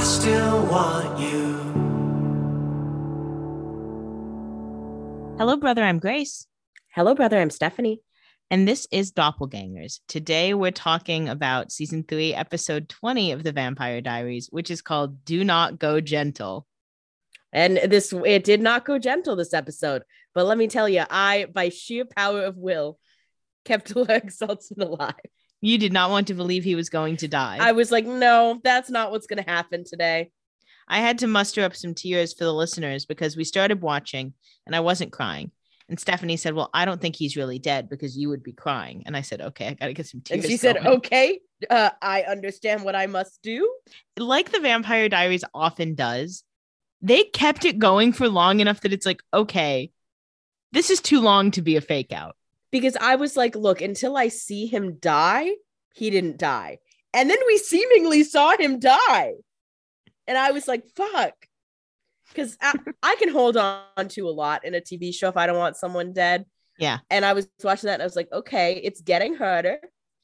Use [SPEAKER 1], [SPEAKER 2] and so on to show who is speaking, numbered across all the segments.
[SPEAKER 1] I still want you.
[SPEAKER 2] Hello, brother. I'm Grace.
[SPEAKER 3] Hello, brother. I'm Stephanie.
[SPEAKER 2] And this is Doppelgangers. Today we're talking about season three, episode 20 of the Vampire Diaries, which is called Do Not Go Gentle.
[SPEAKER 3] And this, it did not go gentle this episode. But let me tell you, I, by sheer power of will, kept Alaric Saltzman alive.
[SPEAKER 2] You did not want to believe he was going to die.
[SPEAKER 3] I was like, no, that's not what's going to happen today.
[SPEAKER 2] I had to muster up some tears for the listeners because we started watching and I wasn't crying. And Stephanie said, Well, I don't think he's really dead because you would be crying. And I said, Okay, I got to get some tears.
[SPEAKER 3] And she said, okay, uh, I understand what I must do.
[SPEAKER 2] Like the Vampire Diaries often does, they kept it going for long enough that it's like, Okay, this is too long to be a fake out.
[SPEAKER 3] Because I was like, look, until I see him die, he didn't die. And then we seemingly saw him die. And I was like, fuck. Because I, I can hold on to a lot in a TV show if I don't want someone dead.
[SPEAKER 2] Yeah.
[SPEAKER 3] And I was watching that and I was like, okay, it's getting harder.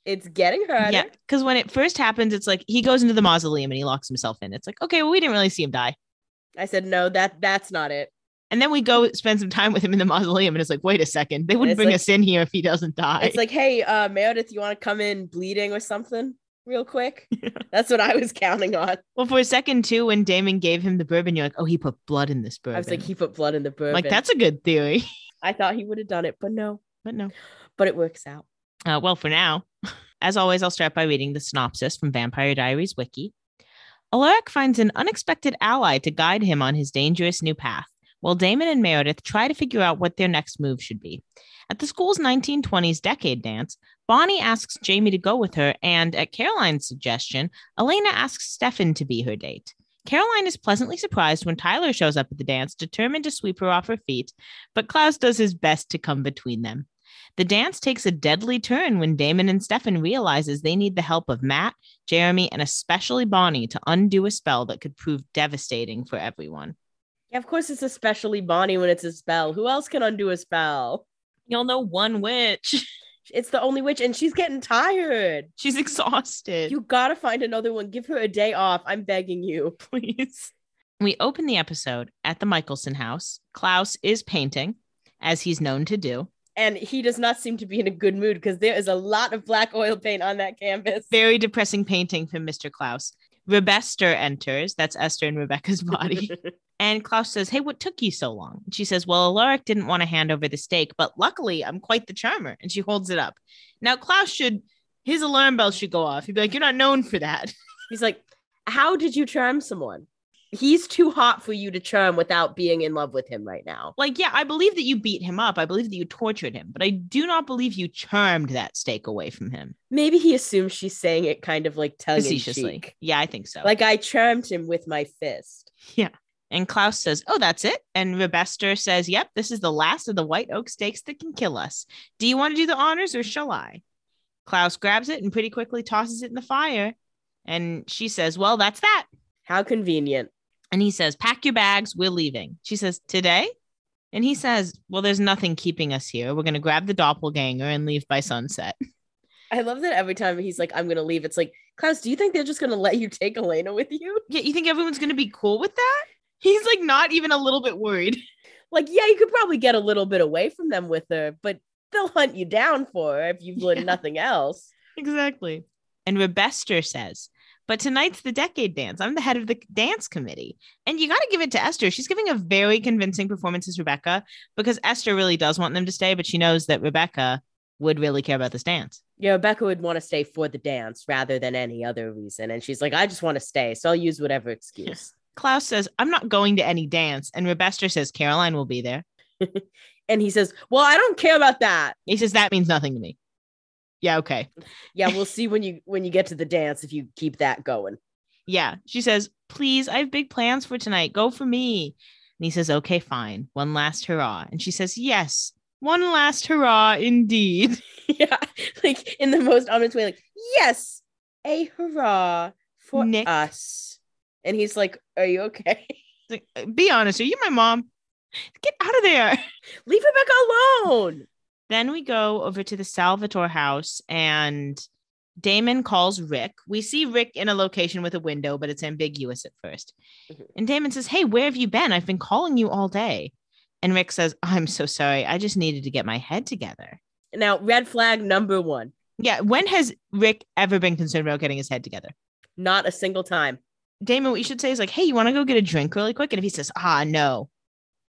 [SPEAKER 3] It's getting harder.
[SPEAKER 2] Yeah. Because when it first happens, it's like he goes into the mausoleum and he locks himself in. It's like, okay, well, we didn't really see him die.
[SPEAKER 3] I said, no, that that's not it.
[SPEAKER 2] And then we go spend some time with him in the mausoleum, and it's like, wait a second, they wouldn't bring
[SPEAKER 3] like-
[SPEAKER 2] us in here if he doesn't die.
[SPEAKER 3] It's like, hey, uh, Meredith, you want to come in bleeding or something real quick? That's what I was counting on.
[SPEAKER 2] well, for a second too, when Damon gave him the bourbon, you're like, oh, he put blood in this bourbon.
[SPEAKER 3] I was like, he put blood in the bourbon.
[SPEAKER 2] like that's a good theory,
[SPEAKER 3] I thought he would have done it, but no,
[SPEAKER 2] but no.
[SPEAKER 3] but it works out.
[SPEAKER 2] Uh, well, for now, as always, I'll start by reading the synopsis from Vampire Diaries Wiki. Alaric finds an unexpected ally to guide him on his dangerous new path, while Damon and Meredith try to figure out what their next move should be. At the school's 1920s decade dance, Bonnie asks Jamie to go with her, and at Caroline's suggestion, Elena asks Stefan to be her date. Caroline is pleasantly surprised when Tyler shows up at the dance, determined to sweep her off her feet, but Klaus does his best to come between them. The dance takes a deadly turn when Damon and Stefan realizes they need the help of Matt, Jeremy, and especially Bonnie to undo a spell that could prove devastating for everyone.
[SPEAKER 3] Yeah, of course, it's especially Bonnie when it's a spell. Who else can undo a spell?
[SPEAKER 2] Y'all know one witch.
[SPEAKER 3] It's the only witch, and she's getting tired.
[SPEAKER 2] She's exhausted.
[SPEAKER 3] You gotta find another one. Give her a day off. I'm begging you.
[SPEAKER 2] please. We open the episode at the Mikaelson house. Klaus is painting, as he's known to do.
[SPEAKER 3] And he does not seem to be in a good mood because there is a lot of black oil paint on that canvas.
[SPEAKER 2] Very depressing painting from Mr. Klaus. Rebester enters. That's Esther and Rebekah's body. And Klaus says, Hey, what took you so long? And she says, Well, Alaric didn't want to hand over the stake, but luckily I'm quite the charmer. And she holds it up. Now, Klaus should, his alarm bell should go off. He'd be like, You're not known for that.
[SPEAKER 3] He's like, How did you charm someone? He's too hot for you to charm without being in love with him right now.
[SPEAKER 2] Like, yeah, I believe that you beat him up. I believe that you tortured him, but I do not believe you charmed that stake away from him
[SPEAKER 3] Maybe he assumes she's saying it kind of like tongue in
[SPEAKER 2] facetiously.
[SPEAKER 3] cheek.
[SPEAKER 2] Yeah, I think so.
[SPEAKER 3] Like I charmed him with my fist. Yeah.
[SPEAKER 2] And Klaus says, Oh, that's it. And Rebester says, Yep, this is the last of the white oak stakes that can kill us. Do you want to do the honors or shall I? Klaus grabs it and pretty quickly tosses it in the fire. And she says, Well, that's that.
[SPEAKER 3] How convenient.
[SPEAKER 2] And he says, Pack your bags. We're leaving. She says, Today? And he says, Well, there's nothing keeping us here. We're going to grab the doppelganger and leave by sunset.
[SPEAKER 3] I love that every time he's like, I'm gonna leave. It's like, Klaus, do you think they're just gonna let you take Elena with you?
[SPEAKER 2] Yeah, you think everyone's going to be cool with that? He's like not even a little bit worried.
[SPEAKER 3] Like, yeah, you could probably get a little bit away from them with her, but they'll hunt you down for her if you've learned
[SPEAKER 2] Yeah.
[SPEAKER 3] nothing else.
[SPEAKER 2] Exactly. And Rebester says, but tonight's the decade dance. I'm the head of the dance committee. And you got to give it to Esther. She's giving a very convincing performance as Rebekah because Esther really does want them to stay, but she knows that Rebekah would really care about this dance.
[SPEAKER 3] Yeah, Rebekah would want to stay for the dance rather than any other reason. And she's like, I just want to stay. So I'll use whatever excuse.
[SPEAKER 2] Klaus says, I'm not going to any dance. And Rebester says, Caroline will be there.
[SPEAKER 3] And he says, Well, I don't care about that.
[SPEAKER 2] He says, that means nothing to me. Yeah, okay.
[SPEAKER 3] Yeah, we'll see when you when you get to the dance if you keep that going.
[SPEAKER 2] Yeah. She says, please, I have big plans for tonight. Go for me. And he says, okay, fine. One last hurrah. And she says, yes, one last hurrah indeed.
[SPEAKER 3] yeah, like in the most honest way, like, yes, a hurrah for
[SPEAKER 2] Nick.
[SPEAKER 3] us. And he's like, Are you okay?
[SPEAKER 2] Like, Be honest, are you my mom? Get out of there.
[SPEAKER 3] Leave Rebekah alone.
[SPEAKER 2] Then we go over to the Salvatore house and Damon calls Rick. We see Rick in a location with a window, but it's ambiguous at 1st
[SPEAKER 3] Mhm.
[SPEAKER 2] And Damon says, Hey, where have you been? I've been calling you all day. And Rick says, I'm so sorry. I just needed to get my head together.
[SPEAKER 3] Now, red flag number one.
[SPEAKER 2] Yeah. When has Rick ever been concerned about getting his head together?
[SPEAKER 3] Not a single time.
[SPEAKER 2] Damon, what you should say is like, Hey, you want to go get a drink really quick? And if he says, Ah, no,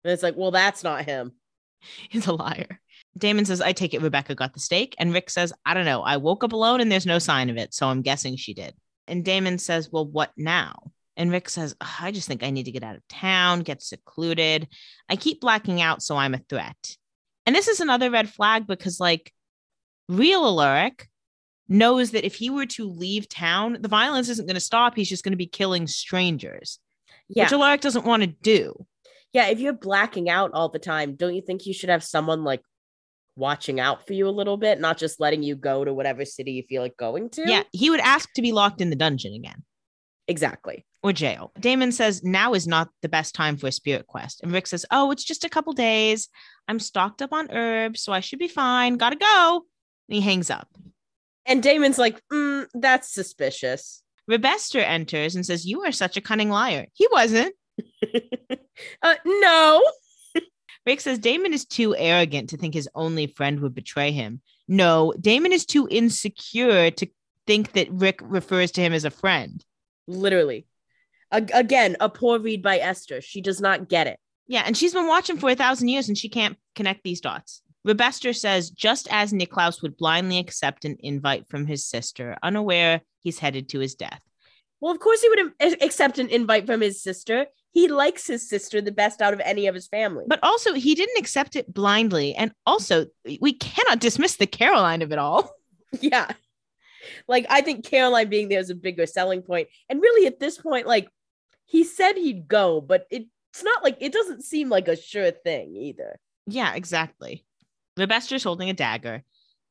[SPEAKER 3] And it's like, well, that's not him.
[SPEAKER 2] he's a liar. Damon says, I take it Rebekah got the stake. And Rick says, I don't know. I woke up alone and there's no sign of it. So I'm guessing she did. And Damon says, Well, what now? And Rick says, I just think I need to get out of town, get secluded. I keep blacking out, so I'm a threat. And this is another red flag because, like, real Alaric knows that if he were to leave town, the violence isn't going to stop. He's just going to be killing strangers,
[SPEAKER 3] Yeah.
[SPEAKER 2] which Alaric doesn't want to do.
[SPEAKER 3] yeah. If you're blacking out all the time, don't you think you should have someone like watching out for you a little bit, not just letting you go to whatever city you feel like going to?
[SPEAKER 2] Yeah, he would ask to be locked in the dungeon again.
[SPEAKER 3] Exactly.
[SPEAKER 2] or jail. Damon says now is not the best time for a spirit quest. And Rick says, Oh, it's just a couple days. I'm stocked up on herbs, so I should be fine. Gotta go. And he hangs up.
[SPEAKER 3] And Damon's like, mm, that's suspicious.
[SPEAKER 2] Rebester enters and says, You are such a cunning liar. He wasn't.
[SPEAKER 3] uh, no.
[SPEAKER 2] Rick says Damon is too arrogant to think his only friend would betray him. No, Damon is too insecure to think that Rick refers to him as a friend.
[SPEAKER 3] Literally. A- again, a poor read by Esther. She does not get it.
[SPEAKER 2] Yeah, and she's been watching for a thousand years and she can't connect these dots. Rebester says, just as Niklaus would blindly accept an invite from his sister, unaware he's headed to his death.
[SPEAKER 3] Well, of course he would accept an invite from his sister. He likes his sister the best out of any of his family.
[SPEAKER 2] But also, he didn't accept it blindly. And also, we cannot dismiss the Caroline of it all.
[SPEAKER 3] yeah. Like I think Caroline being there is a bigger selling point. And really at this point, like he said he'd go, but it's not like it doesn't seem like a sure thing either.
[SPEAKER 2] Yeah, exactly. Rebester's holding a dagger,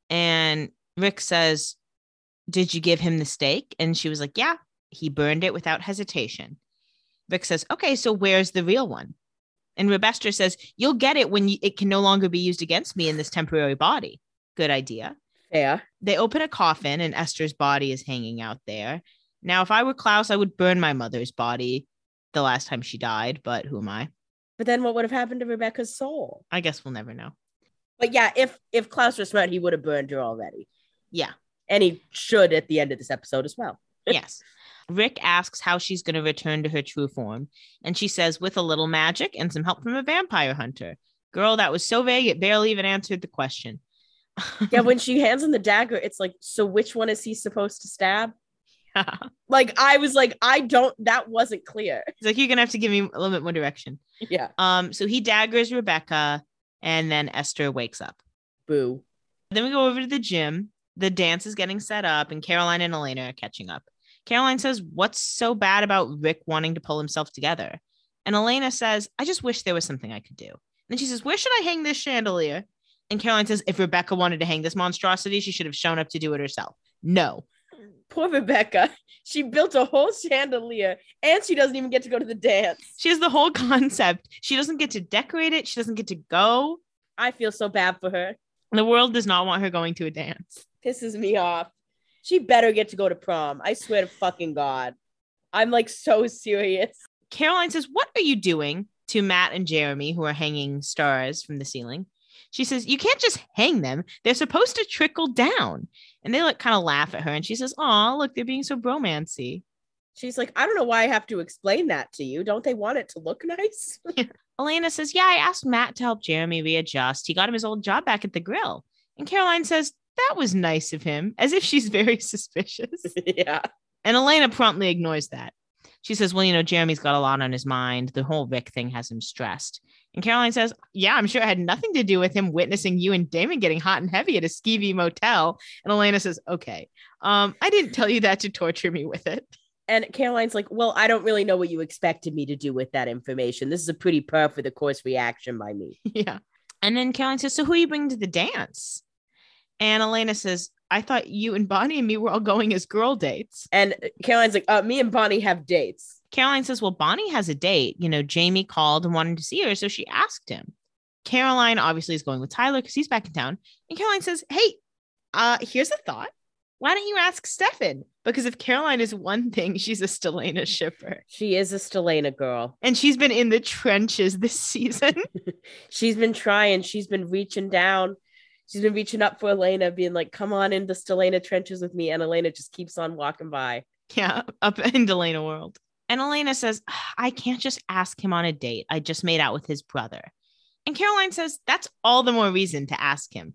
[SPEAKER 2] and Rick says, Did you give him the stake? And she was like, Yeah, he burned it without hesitation. Rick says, Okay, so where's the real one? And Rebester says, You'll get it when you, it can no longer be used against me in this temporary body. Good idea.
[SPEAKER 3] Yeah.
[SPEAKER 2] They open a coffin, and Esther's body is hanging out there. Now, if I were Klaus, I would burn my mother's body the last time she died, but who am I?
[SPEAKER 3] But then what would have happened to Rebekah's soul?
[SPEAKER 2] I guess we'll never know.
[SPEAKER 3] But yeah, if if Klaus was smart, he would have burned her already.
[SPEAKER 2] Yeah.
[SPEAKER 3] And he should at the end of this episode as well.
[SPEAKER 2] yes. Rick asks how she's going to return to her true form, and she says, with a little magic and some help from a vampire hunter. Girl, that was so vague, it barely even answered the question.
[SPEAKER 3] Yeah, when she hands him the dagger, it's like, so which one is he supposed to stab? Yeah. Like I was like, I don't that wasn't clear.
[SPEAKER 2] He's like, you're going to have to give me a little bit more direction.
[SPEAKER 3] Yeah.
[SPEAKER 2] Um, So he daggers Rebekah, and then Esther wakes up.
[SPEAKER 3] Boo.
[SPEAKER 2] Then we go over to the gym. The dance is getting set up, and Caroline and Elena are catching up. Caroline says, What's so bad about Rick wanting to pull himself together? And Elena says, I just wish there was something I could do. And she says, Where should I hang this chandelier? And Caroline says, If Rebekah wanted to hang this monstrosity, she should have shown up to do it herself. No.
[SPEAKER 3] Poor Rebekah. She built a whole chandelier and she doesn't even get to go to the dance.
[SPEAKER 2] She has the whole concept. She doesn't get to decorate it, she doesn't get to go.
[SPEAKER 3] I feel so bad for her.
[SPEAKER 2] The world does not want her going to a dance.
[SPEAKER 3] Pisses me off. She better get to go to prom. I swear to fucking God. I'm like so serious.
[SPEAKER 2] Caroline says, What are you doing to Matt and Jeremy, who are hanging stars from the ceiling? She says, You can't just hang them. They're supposed to trickle down. And they like kind of laugh at her. And she says, Oh, look, they're being so bromancy.
[SPEAKER 3] She's like, I don't know why I have to explain that to you. Don't they want it to look nice?
[SPEAKER 2] Elena says, Yeah, I asked Matt to help Jeremy readjust. He got him his old job back at the grill. And Caroline says, That was nice of him, as if she's very suspicious.
[SPEAKER 3] yeah.
[SPEAKER 2] And Elena promptly ignores that. She says, Well, you know, Jeremy's got a lot on his mind. The whole Rick thing has him stressed. And Caroline says, Yeah, I'm sure it had nothing to do with him witnessing you and Damon getting hot and heavy at a skeevy motel. And Elena says, Okay, um, I didn't tell you that to torture me with it.
[SPEAKER 3] And Caroline's like, Well, I don't really know what you expected me to do with that information. This is a pretty par for the course reaction by me.
[SPEAKER 2] yeah. And then Caroline says, So who are you bringing to the dance? And Elena says, I thought you and Bonnie and me were all going as girl dates.
[SPEAKER 3] And Caroline's like, uh, Me and Bonnie have dates.
[SPEAKER 2] Caroline says, Well, Bonnie has a date. You know, Jamie called and wanted to see her. So she asked him. Caroline obviously is going with Tyler because he's back in town. And Caroline says, Hey, uh, here's a thought. why don't you ask Stefan? Because if Caroline is one thing, she's a Stelena shipper.
[SPEAKER 3] She is a Stelena girl.
[SPEAKER 2] And she's been in the trenches this season.
[SPEAKER 3] She's been trying. She's been reaching down. She's been reaching up for Elena, being like, "Come on in the Stelena trenches with me." And Elena just keeps on walking by.
[SPEAKER 2] yeah, up in Delena world. And Elena says, I can't just ask him on a date. I just made out with his brother. And Caroline says, That's all the more reason to ask him.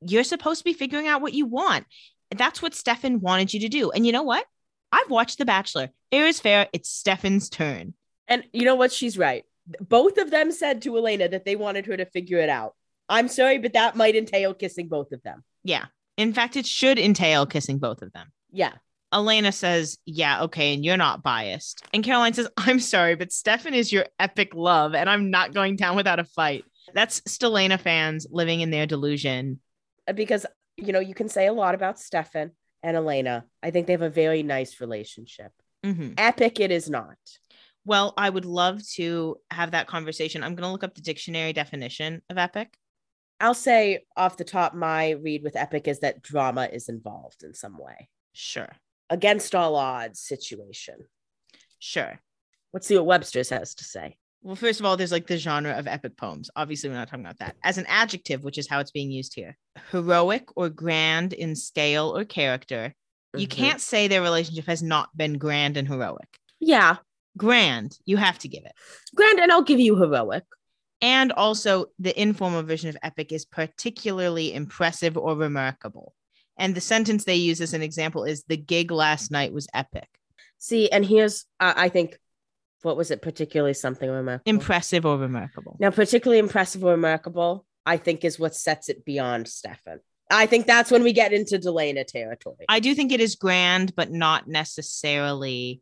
[SPEAKER 2] You're supposed to be figuring out what you want. That's what Stefan wanted you to do. And you know what? I've watched The Bachelor. Fair is fair. It's Stefan's turn.
[SPEAKER 3] And you know what? She's right. Both of them said to Elena that they wanted her to figure it out. I'm sorry, but that might entail kissing both of them.
[SPEAKER 2] Yeah. In fact, it should entail kissing both of them.
[SPEAKER 3] Yeah.
[SPEAKER 2] Elena says, Yeah, okay, and you're not biased. And Caroline says, I'm sorry, but Stefan is your epic love, and I'm not going down without a fight. That's Stelena fans living in their delusion.
[SPEAKER 3] Because, you know, you can say a lot about Stefan and Elena. I think they have a very nice relationship.
[SPEAKER 2] Mhm.
[SPEAKER 3] Epic it is not.
[SPEAKER 2] Well, I would love to have that conversation. I'm going to look up the dictionary definition of epic.
[SPEAKER 3] I'll say off the top, my read with epic is that drama is involved in some way.
[SPEAKER 2] Sure,
[SPEAKER 3] Against all odds situation.
[SPEAKER 2] sure.
[SPEAKER 3] Let's see what Webster's has to say.
[SPEAKER 2] Well, first of all, there's like the genre of epic poems. Obviously, we're not talking about that. As an adjective, which is how it's being used here, heroic or grand in scale or character. You
[SPEAKER 3] Mhm.
[SPEAKER 2] can't say their relationship has not been grand and heroic.
[SPEAKER 3] Yeah.
[SPEAKER 2] Grand, you have to give it.
[SPEAKER 3] Grand, and I'll give you heroic.
[SPEAKER 2] And also, the informal version of epic is particularly impressive or remarkable. And the sentence they use as an example is the gig last night was epic.
[SPEAKER 3] See, and here's, uh, I think, what was it? Particularly something remarkable.
[SPEAKER 2] Impressive or remarkable.
[SPEAKER 3] Now, particularly impressive or remarkable, I think, is what sets it beyond Stefan. I think that's when we get into Delena territory.
[SPEAKER 2] I do think it is grand, but not necessarily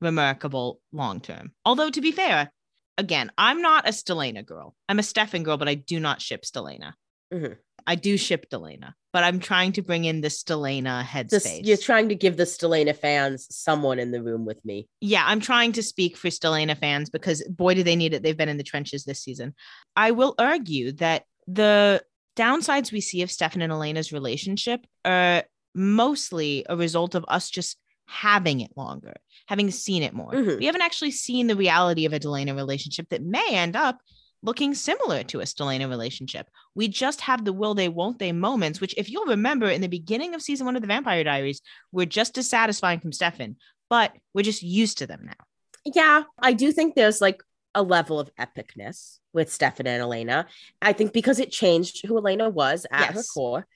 [SPEAKER 2] remarkable long term. Although, to be fair, again, I'm not a Stelena girl. I'm a Stefan girl, but I do not ship Stelena.
[SPEAKER 3] Mhm.
[SPEAKER 2] I do ship Delena, but I'm trying to bring in the Stelena
[SPEAKER 3] This-
[SPEAKER 2] headspace.
[SPEAKER 3] you're trying to give the Stelena fans someone in the room with me.
[SPEAKER 2] yeah, I'm trying to speak for Stelena fans because boy, do they need it. They've been in the trenches this season. I will argue that the downsides we see of Stefan and Elena's relationship are mostly a result of us just having it longer, having seen it more.
[SPEAKER 3] Mhm.
[SPEAKER 2] We haven't actually seen the reality of a Delena relationship that may end up looking similar to a Stelena relationship. We just have the will they, won't they moments, which, if you'll remember in the beginning of season one of the Vampire Diaries, were just as satisfying from Stefan, but we're just used to them now.
[SPEAKER 3] Yeah, I do think there's like a level of epicness with Stefan and Elena. I think because it changed who Elena was at her core,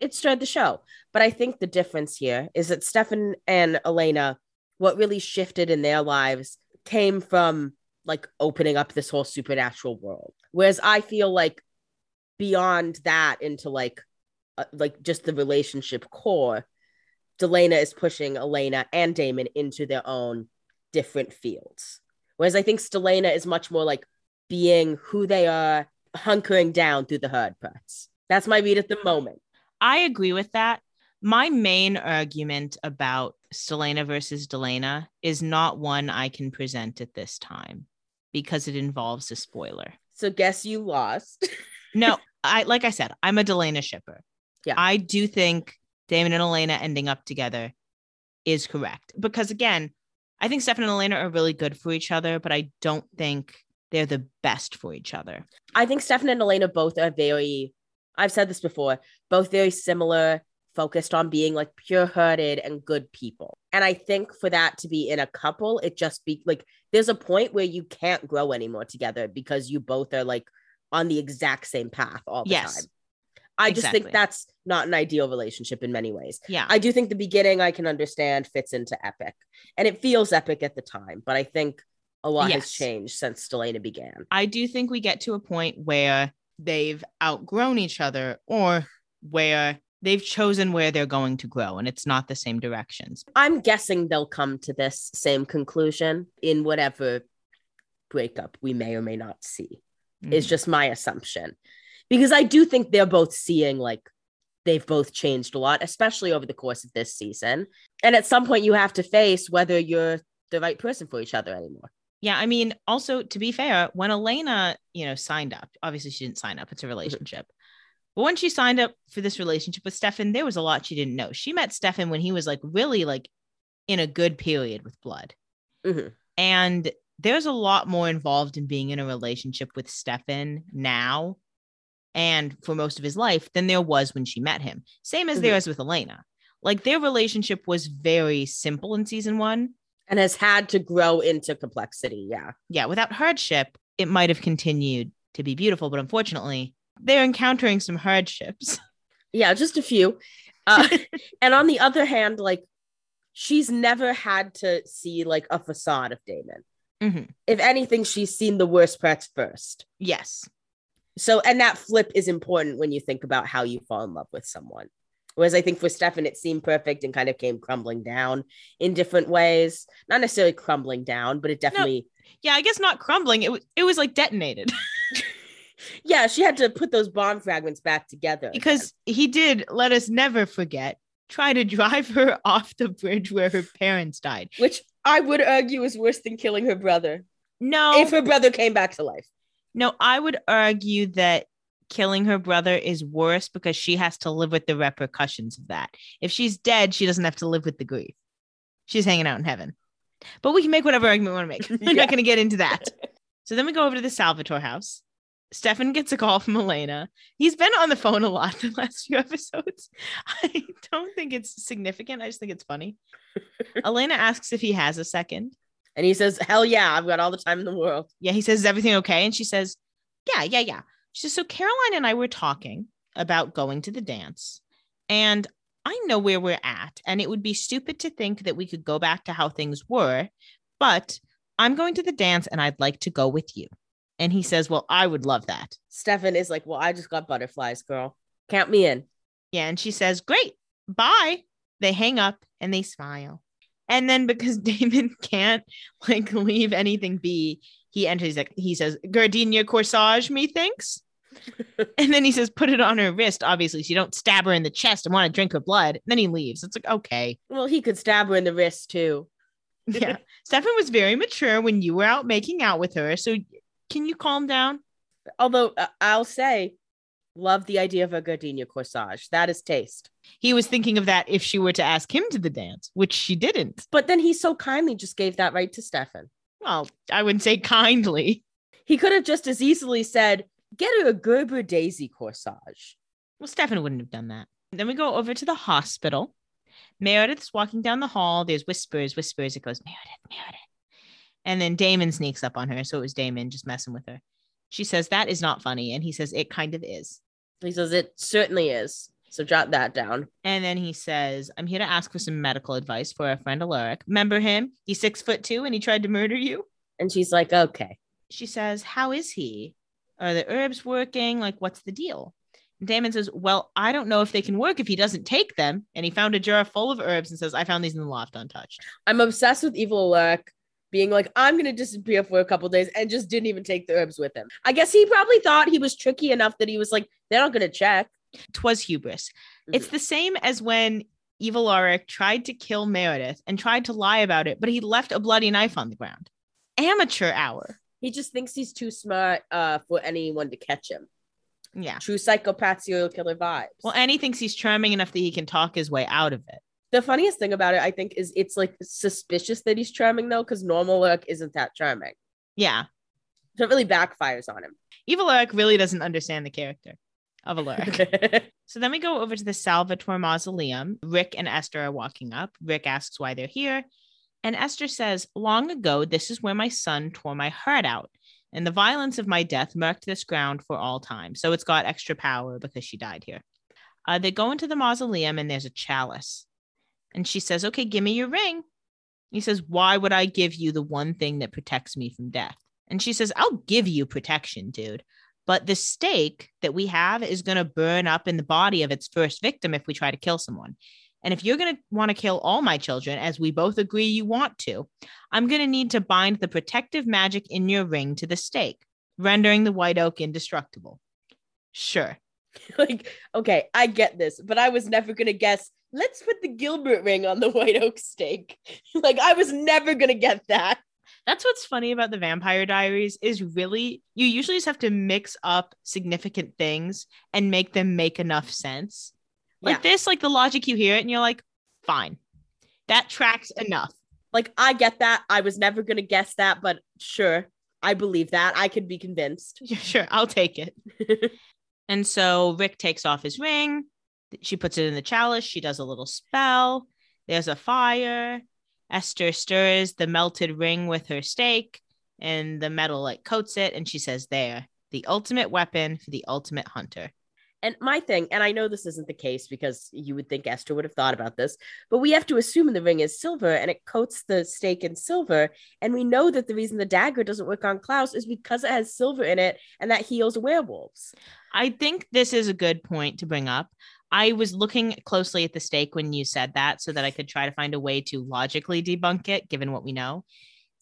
[SPEAKER 3] it stirred the show. But I think the difference here is that Stefan and Elena, what really shifted in their lives came from like opening up this whole supernatural world. Whereas I feel like beyond that into like uh, like just the relationship core, Delena is pushing Elena and Damon into their own different fields. Whereas I think Stelena is much more like being who they are, hunkering down through the hard parts. That's my read at the moment.
[SPEAKER 2] I agree with that. My main argument about Stelena versus Delena is not one I can present at this time because it involves a spoiler.
[SPEAKER 3] So guess you lost.
[SPEAKER 2] No, I like I said, I'm a Delena shipper.
[SPEAKER 3] Yeah.
[SPEAKER 2] I do think Damon and Elena ending up together is correct because again, I think Stefan and Elena are really good for each other, but I don't think they're the best for each other.
[SPEAKER 3] I think Stefan and Elena both are very, I've said this before, both very similar, focused on being like pure hearted and good people. And I think for that to be in a couple, it just be like there's a point where you can't grow anymore together because you both are like on the exact same path all the
[SPEAKER 2] Yes.
[SPEAKER 3] time. I just think that's not an ideal relationship in many ways.
[SPEAKER 2] Yeah.
[SPEAKER 3] I do think the beginning I can understand fits into epic and it feels epic at the time, but I think a lot has changed since Stelena began.
[SPEAKER 2] I do think we get to a point where they've outgrown each other or where they've chosen where they're going to grow and it's not the same directions.
[SPEAKER 3] I'm guessing they'll come to this same conclusion in whatever breakup we may or may not see, is
[SPEAKER 2] Mhm.
[SPEAKER 3] just my assumption. Because I do think they're both seeing like they've both changed a lot, especially over the course of this season. And at some point, you have to face whether you're the right person for each other anymore.
[SPEAKER 2] Yeah, I mean, also to be fair, when Elena, you know, signed up, obviously she didn't sign up, it's
[SPEAKER 3] Mm-hmm.
[SPEAKER 2] a relationship. But when she signed up for this relationship with Stefan, there was a lot she didn't know. She met Stefan when he was like really like in a good period with blood.
[SPEAKER 3] Mhm.
[SPEAKER 2] And there's a lot more involved in being in a relationship with Stefan now and for most of his life than there was when she met him. Same as there is with Elena. Like their relationship was very simple in season one.
[SPEAKER 3] And has had to grow into complexity. Yeah.
[SPEAKER 2] Yeah, without hardship, it might have continued to be beautiful, but unfortunately, they're encountering some hardships.
[SPEAKER 3] Yeah, just a few. Uh, and on the other hand, like she's never had to see like a facade of Damon.
[SPEAKER 2] Mhm.
[SPEAKER 3] If anything, she's seen the worst parts first.
[SPEAKER 2] Yes.
[SPEAKER 3] So, and that flip is important when you think about how you fall in love with someone. Whereas I think for Stefan, it seemed perfect and kind of came crumbling down in different ways. Not necessarily crumbling down, but it definitely,
[SPEAKER 2] Yeah, I guess not crumbling. It was it was like detonated
[SPEAKER 3] yeah, she had to put those bomb fragments back together. again.
[SPEAKER 2] because he did let us never forget try to drive her off the bridge where her parents died.
[SPEAKER 3] which I would argue is worse than killing her brother
[SPEAKER 2] No,
[SPEAKER 3] if her brother came back to life.
[SPEAKER 2] no, I would argue that killing her brother is worse because she has to live with the repercussions of that. If she's dead, she doesn't have to live with the grief. She's hanging out in heaven. But we can make whatever argument we want to make. We're
[SPEAKER 3] Yeah.
[SPEAKER 2] not going to get into that. So then we go over to the Salvatore house. Stefan gets a call from Elena. He's been on the phone a lot the last few episodes. I don't think it's significant. I just think it's funny. Elena asks if he has a second.
[SPEAKER 3] And he says, Hell yeah, I've got all the time in the world.
[SPEAKER 2] Yeah, he says, Is everything okay? And she says, Yeah, yeah, yeah. She says, So Caroline and I were talking about going to the dance, and I know where we're at, and it would be stupid to think that we could go back to how things were, but I'm going to the dance and I'd like to go with you. And he says, Well, I would love that.
[SPEAKER 3] Stefan is like, Well, I just got butterflies, girl. Count me in.
[SPEAKER 2] Yeah. And she says, Great, bye. They hang up and they smile. And then because Damon can't like leave anything be, he enters like he says, Gardenia corsage, methinks. and then he says, put it on her wrist. Obviously, so you don't stab her in the chest and want to drink her blood. And then he leaves. It's like, okay.
[SPEAKER 3] Well, he could stab her in the wrist too.
[SPEAKER 2] Yeah. Stefan was very mature when you were out making out with her. So can you calm down?
[SPEAKER 3] Although uh, I'll say, love the idea of a gardenia corsage. That is taste.
[SPEAKER 2] He was thinking of that if she were to ask him to the dance, which she didn't.
[SPEAKER 3] But then he so kindly just gave that right to Stefan.
[SPEAKER 2] Well, I wouldn't say kindly.
[SPEAKER 3] He could have just as easily said, Get her a Gerber Daisy corsage.
[SPEAKER 2] Well, Stefan wouldn't have done that. Then we go over to the hospital. Meredith's walking down the hall. There's whispers, whispers. It goes, Meredith, Meredith. And then Damon sneaks up on her. So it was Damon just messing with her. She says, That is not funny. And he says, It kind of is.
[SPEAKER 3] He says, It certainly is. So jot that down.
[SPEAKER 2] And then he says, I'm here to ask for some medical advice for our friend Alaric. Remember him? He's six foot two and he tried to murder you.
[SPEAKER 3] And she's like, Okay.
[SPEAKER 2] She says, How is he? Are the herbs working? Like, what's the deal? And Damon says, Well, I don't know if they can work if he doesn't take them. And he found a jar full of herbs and says, I found these in the loft untouched.
[SPEAKER 3] I'm obsessed with Evil Alaric being like, I'm going to disappear for a couple days and just didn't even take the herbs with him. I guess he probably thought he was tricky enough that he was like, They're not going to check.
[SPEAKER 2] Twas hubris. Mm-hmm. It's the same as when Evil Alaric tried to kill Meredith and tried to lie about it, but he left a bloody knife on the ground. Amateur hour.
[SPEAKER 3] He just thinks he's too smart uh, for anyone to catch him.
[SPEAKER 2] Yeah.
[SPEAKER 3] True psychopath serial killer vibes.
[SPEAKER 2] Well, and he thinks he's charming enough that he can talk his way out of it.
[SPEAKER 3] the funniest thing about it, I think, is it's like suspicious that he's charming though, because normal Alaric isn't that charming.
[SPEAKER 2] Yeah.
[SPEAKER 3] So it really backfires on him.
[SPEAKER 2] Evil Alaric really doesn't understand the character of Alaric. So then we go over to the Salvatore Mausoleum. Rick and Esther are walking up. Rick asks why they're here. And Esther says, Long ago, this is where my son tore my heart out. And the violence of my death marked this ground for all time. So it's got extra power because she died here. Uh, they go into the mausoleum and there's a chalice. And she says, Okay, give me your ring. He says, Why would I give you the one thing that protects me from death? And she says, I'll give you protection, dude. But the stake that we have is going to burn up in the body of its first victim if we try to kill someone. And if you're going to want to kill all my children, as we both agree you want to, I'm going to need to bind the protective magic in your ring to the stake, rendering the white oak indestructible. Sure.
[SPEAKER 3] like, okay, I get this, but I was never gonna guess. Let's put the Gilbert ring on the white oak stake. like, I was never gonna get that.
[SPEAKER 2] That's what's funny about the Vampire Diaries is really you usually just have to mix up significant things and make them make enough sense. Like
[SPEAKER 3] Yeah.
[SPEAKER 2] this, like the logic you hear it and you're like, fine. That tracks enough.
[SPEAKER 3] Like I get that. I was never gonna guess that, but sure, I believe that. I could be convinced.
[SPEAKER 2] Yeah, sure, I'll take it. and so Rick takes off his ring. She puts it in the chalice. She does a little spell. There's a fire. Esther stirs the melted ring with her stake, and the metal like coats it. And she says, There, the ultimate weapon for the ultimate hunter.
[SPEAKER 3] And my thing, and I know this isn't the case because you would think Esther would have thought about this, but we have to assume the ring is silver and it coats the stake in silver. And we know that the reason the dagger doesn't work on Klaus is because it has silver in it and that heals werewolves.
[SPEAKER 2] I think this is a good point to bring up. I was looking closely at the stake when you said that so that I could try to find a way to logically debunk it, given what we know.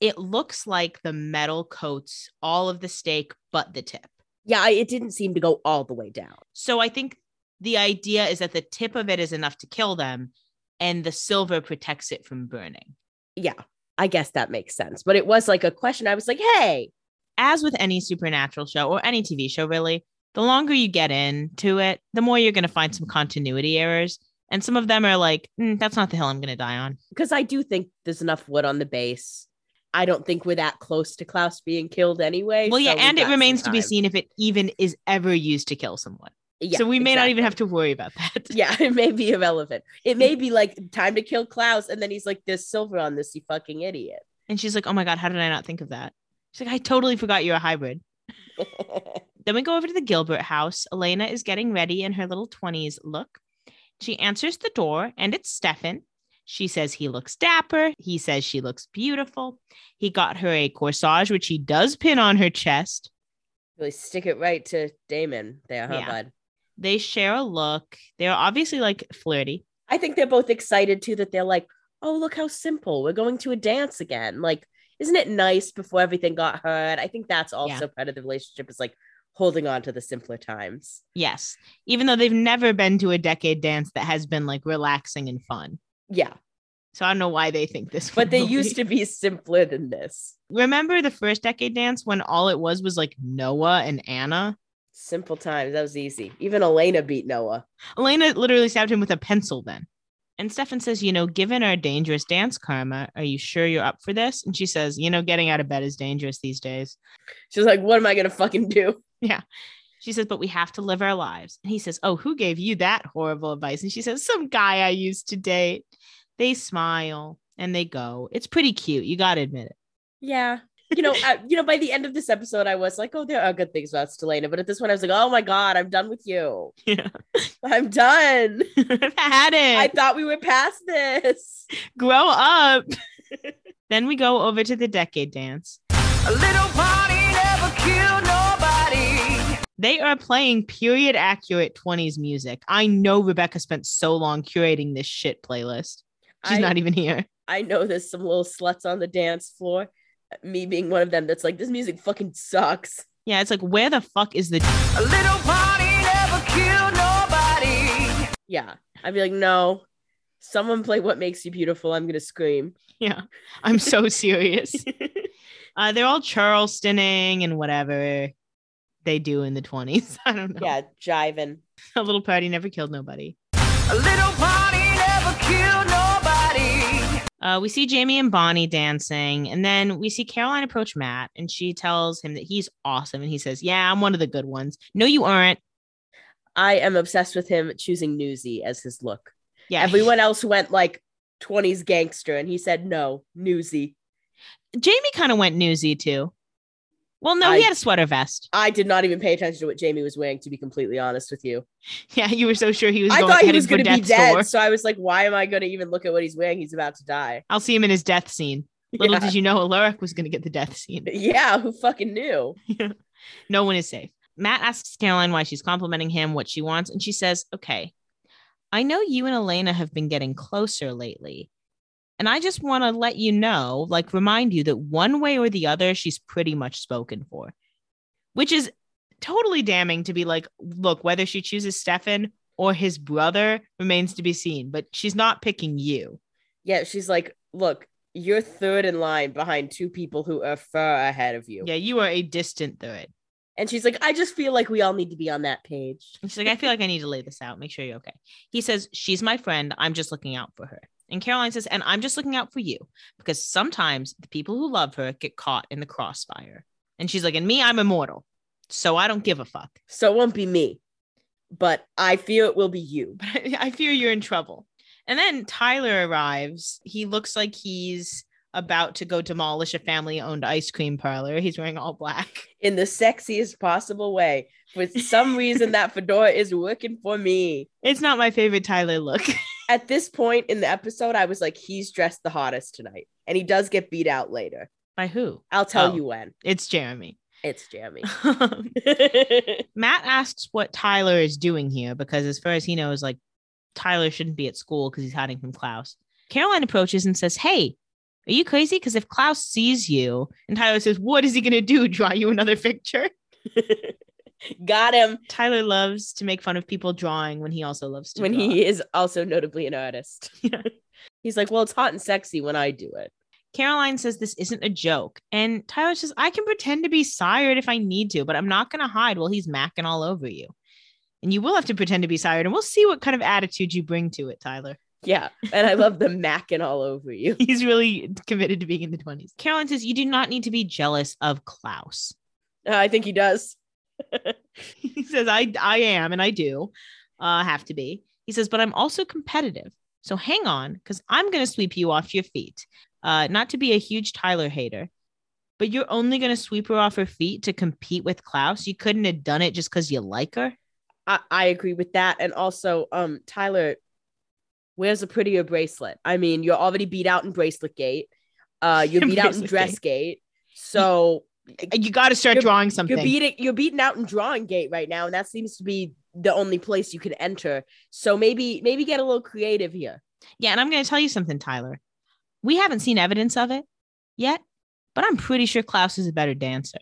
[SPEAKER 2] It looks like the metal coats all of the stake but the tip.
[SPEAKER 3] Yeah, it didn't seem to go all the way down.
[SPEAKER 2] So I think the idea is that the tip of it is enough to kill them and the silver protects it from burning.
[SPEAKER 3] Yeah, I guess that makes sense. But it was like a question. I was like, hey,
[SPEAKER 2] As with any supernatural show or any TV show, really, the longer you get into it, the more you're going to find some continuity errors. And some of them are like, "Mm, that's not the hill I'm going to die on.
[SPEAKER 3] because I do think there's enough wood on the base. I don't think we're that close to Klaus being killed anyway.
[SPEAKER 2] Well, yeah,
[SPEAKER 3] so
[SPEAKER 2] and it remains to be seen if it even is ever used to kill someone.
[SPEAKER 3] Yeah,
[SPEAKER 2] so we may not even have to worry about that.
[SPEAKER 3] Yeah, it may be irrelevant. It may be like time to kill Klaus, and then he's like, "There's silver on this, you fucking idiot."
[SPEAKER 2] And she's like, oh my God, how did I not think of that? She's like, I totally forgot you're a hybrid. Then we go over to the Gilbert house. Elena is getting ready in her little 20s look. She answers the door, and it's Stefan. She says he looks dapper. He says she looks beautiful. He got her a corsage, which he does pin on her chest.
[SPEAKER 3] really stick it right to Damon there, huh,
[SPEAKER 2] Yeah.
[SPEAKER 3] bud?
[SPEAKER 2] They share a look. They're obviously like flirty.
[SPEAKER 3] I think they're both excited too that they're like, "Oh, look how simple! We're going to a dance again." Like, isn't it nice before everything got hurt? I think that's also part of the relationship is like holding on to the simpler times.
[SPEAKER 2] Yes. Even though they've never been to a decade dance that has been like relaxing and fun.
[SPEAKER 3] Yeah,
[SPEAKER 2] So I don't know why they think this.
[SPEAKER 3] but they used to be simpler than this.
[SPEAKER 2] remember the first decade dance when all it was was like Noah and Anna.
[SPEAKER 3] Simple times. That was easy. Even Elena beat Noah.
[SPEAKER 2] Elena literally stabbed him with a pencil then. And Stefan says, you know, given our dangerous dance karma, are you sure you're up for this? And she says, you know, getting out of bed is dangerous these days.
[SPEAKER 3] She's like, "What am I gonna fucking do?"
[SPEAKER 2] She says, but we have to live our lives. And he says, oh, who gave you that horrible advice? And she says, some guy I used to date. They smile and they go. It's pretty cute. You got to admit it.
[SPEAKER 3] Yeah. You know, I, you know, by the end of this episode, I was like, "Oh, there are good things about Stelena," but at this one, I was like, "Oh my god, I'm done with you.
[SPEAKER 2] Yeah.
[SPEAKER 3] I'm done.
[SPEAKER 2] I've had it.
[SPEAKER 3] I thought we were past this."
[SPEAKER 2] Grow up. then we go over to the decade dance.
[SPEAKER 1] A little party never killed nobody.
[SPEAKER 2] They are playing period accurate 20s music. I know Rebekah spent so long curating this shit playlist. She's
[SPEAKER 3] I,
[SPEAKER 2] not even here.
[SPEAKER 3] I know there's some little sluts on the dance floor. Me being one of them, that's like, this music fucking sucks.
[SPEAKER 2] Yeah, it's like, where the fuck is the.
[SPEAKER 1] A little party never killed nobody.
[SPEAKER 3] Yeah, I'd be like, "No, someone play What Makes You Beautiful." I'm gonna scream.
[SPEAKER 2] Yeah, I'm so serious. Uh, they're all Charlestoning and whatever they do in the 20s. I don't know.
[SPEAKER 3] Yeah, jiving.
[SPEAKER 2] A little party never killed nobody.
[SPEAKER 1] A little party never killed nobody.
[SPEAKER 2] Uh, we see Jamie and Bonnie dancing, and then we see Caroline approach Matt, and she tells him that he's awesome. And he says, Yeah, I'm one of the good ones. No, you aren't.
[SPEAKER 3] I am obsessed with him choosing Newsy as his look.
[SPEAKER 2] Yeah.
[SPEAKER 3] Everyone else went like 20s gangster, and he said no, Newsy.
[SPEAKER 2] Jamie kind of went newsy too. Well, no, he had a sweater vest.
[SPEAKER 3] I did not even pay attention to what Jamie was wearing, to be completely honest with you.
[SPEAKER 2] Yeah, you were so sure he was
[SPEAKER 3] I
[SPEAKER 2] going,
[SPEAKER 3] thought he was going to be dead,
[SPEAKER 2] door.
[SPEAKER 3] so I was like, why am I going to even look at what he's wearing? He's about to die.
[SPEAKER 2] I'll see him in his death scene. Little
[SPEAKER 3] Yeah.
[SPEAKER 2] did you know Alaric was going to get the death scene.
[SPEAKER 3] Yeah, who fucking knew?
[SPEAKER 2] no one is safe. Matt asks Caroline why she's complimenting him, what she wants, and she says, Okay, I know you and Elena have been getting closer lately. And I just want to let you know, like, remind you that one way or the other, she's pretty much spoken for, which is totally damning to be like, look, whether she chooses Stefan or his brother remains to be seen, but she's not picking you.
[SPEAKER 3] Yeah, she's like, look, you're third in line behind two people who are far ahead of you.
[SPEAKER 2] Yeah, you are a distant third.
[SPEAKER 3] And she's like, I just feel like we all need to be on that page.
[SPEAKER 2] She's like, I feel like I need to lay this out. Make sure you're okay. He says, She's my friend. I'm just looking out for her. And Caroline says, And I'm just looking out for you because sometimes the people who love her get caught in the crossfire. And she's like, And me, I'm immortal. So I don't give a fuck.
[SPEAKER 3] So it won't be me, but I fear it will be you.
[SPEAKER 2] But I, I fear you're in trouble. And then Tyler arrives. He looks like he's about to go demolish a family owned ice cream parlor. He's wearing all black.
[SPEAKER 3] in the sexiest possible way. For some reason, that fedora is working for me.
[SPEAKER 2] It's not my favorite Tyler look.
[SPEAKER 3] At this point in the episode, I was like, he's dressed the hottest tonight. And he does get beat out later.
[SPEAKER 2] By who?
[SPEAKER 3] I'll tell
[SPEAKER 2] Oh.
[SPEAKER 3] you when.
[SPEAKER 2] It's Jeremy.
[SPEAKER 3] It's Jeremy.
[SPEAKER 2] Matt asks what Tyler is doing here because, as far as he knows, like Tyler shouldn't be at school because he's hiding from Klaus. Caroline approaches and says, Hey, are you crazy? Because if Klaus sees you, and Tyler says, What is he going to do? Draw you another picture?
[SPEAKER 3] Got him
[SPEAKER 2] Tyler loves to make fun of people drawing when he also loves to
[SPEAKER 3] when
[SPEAKER 2] draw.
[SPEAKER 3] he is also notably an artist.
[SPEAKER 2] Yeah.
[SPEAKER 3] He's like, well, it's hot and sexy when I do it.
[SPEAKER 2] Caroline says this isn't a joke. And Tyler says, I can pretend to be sired if I need to, but I'm not going to hide while he's macking all over you. And you will have to pretend to be sired, and we'll see what kind of attitude you bring to it, Tyler.
[SPEAKER 3] Yeah. And I love the macking all over you.
[SPEAKER 2] He's really committed to being in the 20s. Caroline says, You do not need to be jealous of Klaus.
[SPEAKER 3] Uh, I think he does.
[SPEAKER 2] He says, I, I am, and I do uh, have to be. He says, But I'm also competitive. So hang on, because I'm going to sweep you off your feet. Uh, not to be a huge Tyler hater, but you're only going to sweep her off her feet to compete with Klaus. You couldn't have done it just because you like her.
[SPEAKER 3] I, I agree with that. And also, um, Tyler, where's a prettier bracelet? I mean, you're already beat out in bracelet gate. Uh, you're beat out in dress gate. So
[SPEAKER 2] You got to start
[SPEAKER 3] You're-
[SPEAKER 2] drawing something.
[SPEAKER 3] you're beating you're beaten out in drawing gate right now, and that seems to be the only place you can enter. So maybe maybe get a little creative here.
[SPEAKER 2] Yeah, and I'm going to tell you something, Tyler. We haven't seen evidence of it yet, but I'm pretty sure Klaus is a better dancer.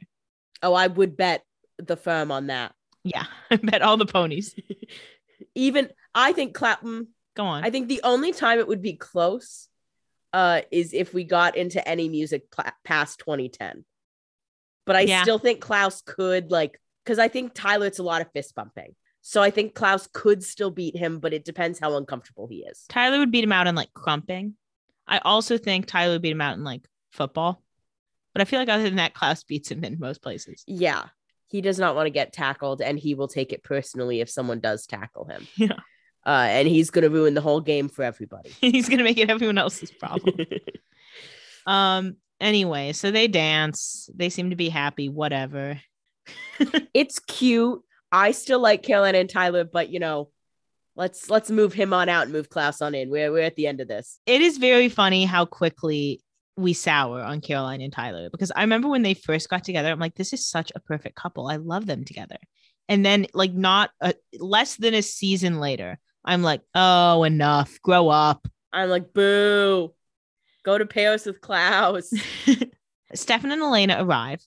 [SPEAKER 3] Oh, I would bet the firm on that.
[SPEAKER 2] Yeah, I bet all the ponies.
[SPEAKER 3] Even I think Clapham.
[SPEAKER 2] Go on.
[SPEAKER 3] I think the only time it would be close, uh, is if we got into any music pla- past 2010. But I
[SPEAKER 2] Yeah.
[SPEAKER 3] still think Klaus could like because I think Tyler it's a lot of fist bumping. So I think Klaus could still beat him, but it depends how uncomfortable he is.
[SPEAKER 2] Tyler would beat him out in like crumping. I also think Tyler would beat him out in like football. But I feel like other than that, Klaus beats him in most places.
[SPEAKER 3] Yeah. He does not want to get tackled and he will take it personally if someone does tackle him.
[SPEAKER 2] Yeah.
[SPEAKER 3] Uh, and he's going to ruin the whole game for everybody.
[SPEAKER 2] He's gonna make it everyone else's problem. um. Anyway, so they dance. They seem to be happy. Whatever.
[SPEAKER 3] it's cute. I still like Caroline and Tyler, but you know, let's let's move him on out and move Klaus on in. We're we're at the end of this.
[SPEAKER 2] It is very funny how quickly we sour on Caroline and Tyler because I remember when they first got together, I'm like, this is such a perfect couple. I love them together. And then, like, not a, less than a season later, I'm like, oh, enough. Grow up.
[SPEAKER 3] I'm like, boo. Go to Paris with Klaus.
[SPEAKER 2] Stefan and Elena arrive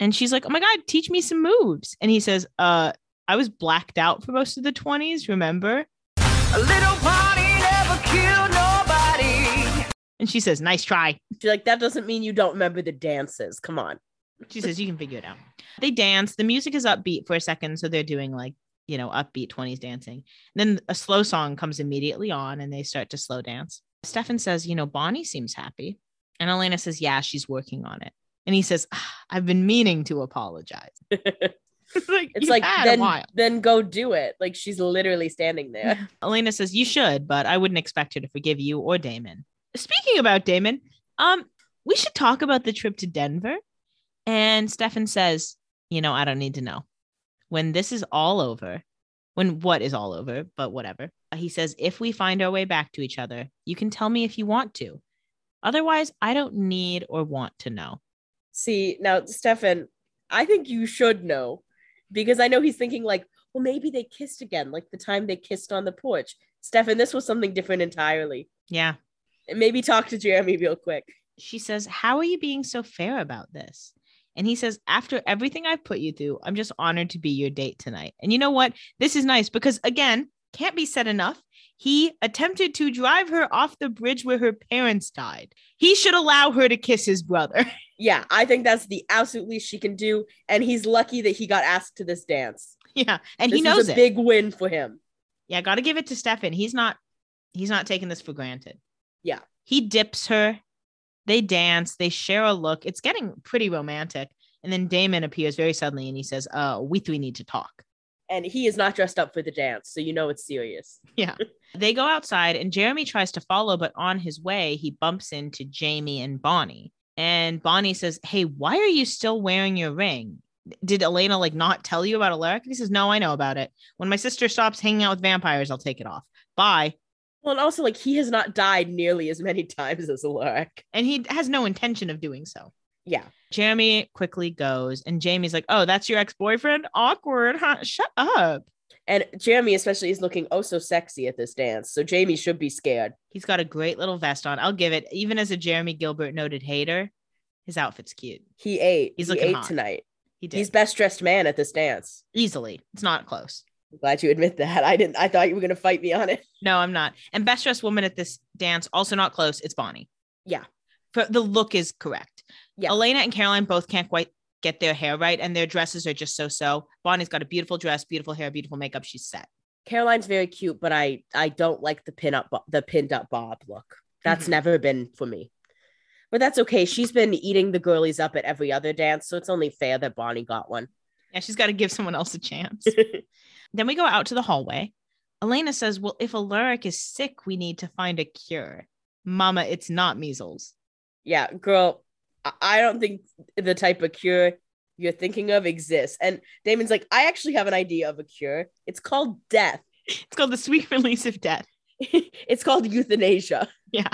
[SPEAKER 2] and she's like, Oh my God, teach me some moves. And he says, Uh, I was blacked out for most of the 20s, remember?
[SPEAKER 1] A little party never killed nobody.
[SPEAKER 2] And she says, Nice try.
[SPEAKER 3] She's like, that doesn't mean you don't remember the dances. Come on.
[SPEAKER 2] She says, You can figure it out. They dance. The music is upbeat for a second. So they're doing like, you know, upbeat 20s dancing. then a slow song comes immediately on and they start to slow dance. Stefan says, You know, Bonnie seems happy. And Elena says, Yeah, she's working on it. And he says, "Ah, I've been meaning to apologize. it's like,
[SPEAKER 3] It's like then then go do it. Like she's literally standing there.
[SPEAKER 2] Elena says, You should, but I wouldn't expect her to forgive you or Damon. Speaking about Damon, um, we should talk about the trip to Denver. And Stefan says, You know, I don't need to know. When this is all over, when what is all over, but whatever, uh, he says, If we find our way back to each other, you can tell me if you want to. Otherwise, I don't need or want to know.
[SPEAKER 3] See, now Stefan, I think you should know because I know he's thinking like, well, maybe they kissed again, like the time they kissed on the porch. Stefan, this was something different entirely.
[SPEAKER 2] Yeah.
[SPEAKER 3] And maybe talk to Jeremy real quick.
[SPEAKER 2] She says, How are you being so fair about this? And he says, After everything I've put you through, I'm just honored to be your date tonight. And you know what? This is nice because, again, can't be said enough. He attempted to drive her off the bridge where her parents died. He should allow her to kiss his brother.
[SPEAKER 3] Yeah, I think that's the absolute least she can do. And he's lucky that he got asked to this dance.
[SPEAKER 2] yeah, and
[SPEAKER 3] This
[SPEAKER 2] he knows
[SPEAKER 3] a
[SPEAKER 2] it.
[SPEAKER 3] big win for him.
[SPEAKER 2] Yeah, got to give it to Stefan. He's not he's not taking this for granted.
[SPEAKER 3] Yeah.
[SPEAKER 2] He dips her. They dance, they share a look. It's getting pretty romantic. And then Damon appears very suddenly and he says, "Uh, we three need to talk."
[SPEAKER 3] And he is not dressed up for the dance, so you know it's serious.
[SPEAKER 2] Yeah. they go outside and Jeremy tries to follow, but on his way, he bumps into Jamie and Bonnie. And Bonnie says, Hey, why are you still wearing your ring? Did Elena like not tell you about Alaric? And he says, No, I know about it. When my sister stops hanging out with vampires, I'll take it off. Bye.
[SPEAKER 3] Well, and also like he has not died nearly as many times as Alaric.
[SPEAKER 2] And he has no intention of doing so.
[SPEAKER 3] Yeah.
[SPEAKER 2] Jeremy quickly goes, and Jamie's like, Oh, that's your ex boyfriend? Awkward, huh? Shut up.
[SPEAKER 3] And Jeremy especially is looking oh so sexy at this dance. So Jamie should be scared.
[SPEAKER 2] He's got a great little vest on. I'll give it, even as a Jeremy Gilbert noted hater, his outfit's cute.
[SPEAKER 3] He ate.
[SPEAKER 2] He's
[SPEAKER 3] he
[SPEAKER 2] looking
[SPEAKER 3] ate
[SPEAKER 2] hot.
[SPEAKER 3] tonight.
[SPEAKER 2] He did
[SPEAKER 3] He's best dressed man at this dance.
[SPEAKER 2] easily. It's not close.
[SPEAKER 3] I'm glad you admit that. I didn't I thought you were gonna fight me on it.
[SPEAKER 2] No, I'm not. And best dressed woman at this dance, also not close. It's Bonnie.
[SPEAKER 3] Yeah.
[SPEAKER 2] For the look is correct.
[SPEAKER 3] Yeah.
[SPEAKER 2] Elena and Caroline both can't quite get their hair right, and their dresses are just so so. Bonnie's got a beautiful dress, beautiful hair, beautiful makeup. She's set.
[SPEAKER 3] Caroline's very cute, but I I don't like the pin up the pinned up bob look. That's
[SPEAKER 2] Mhm.
[SPEAKER 3] never been for me. But that's okay. She's been eating the girlies up at every other dance, so it's only fair that Bonnie got one.
[SPEAKER 2] Yeah, she's got to give someone else a chance. then we go out to the hallway. Elena says, Well, if Alaric is sick, we need to find a cure. Mama, it's not measles.
[SPEAKER 3] yeah, girl, I- don't think the type of cure you're thinking of exists. And Damon's like, I actually have an idea of a cure. It's called death.
[SPEAKER 2] It's called the sweet release of death.
[SPEAKER 3] it's called euthanasia.
[SPEAKER 2] Yeah.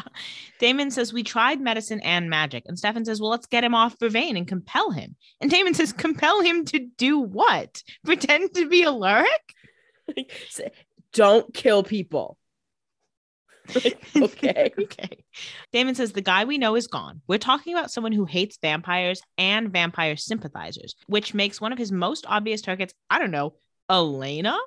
[SPEAKER 2] Damon says, We tried medicine and magic. And Stefan says, Well, let's get him off Vervain and compel him. And Damon says, Compel him to do what? Pretend to be a
[SPEAKER 3] Say, don't kill people. okay.
[SPEAKER 2] okay. Damon says, The guy we know is gone. We're talking about someone who hates vampires and vampire sympathizers, which makes one of his most obvious targets, I don't know, Elena?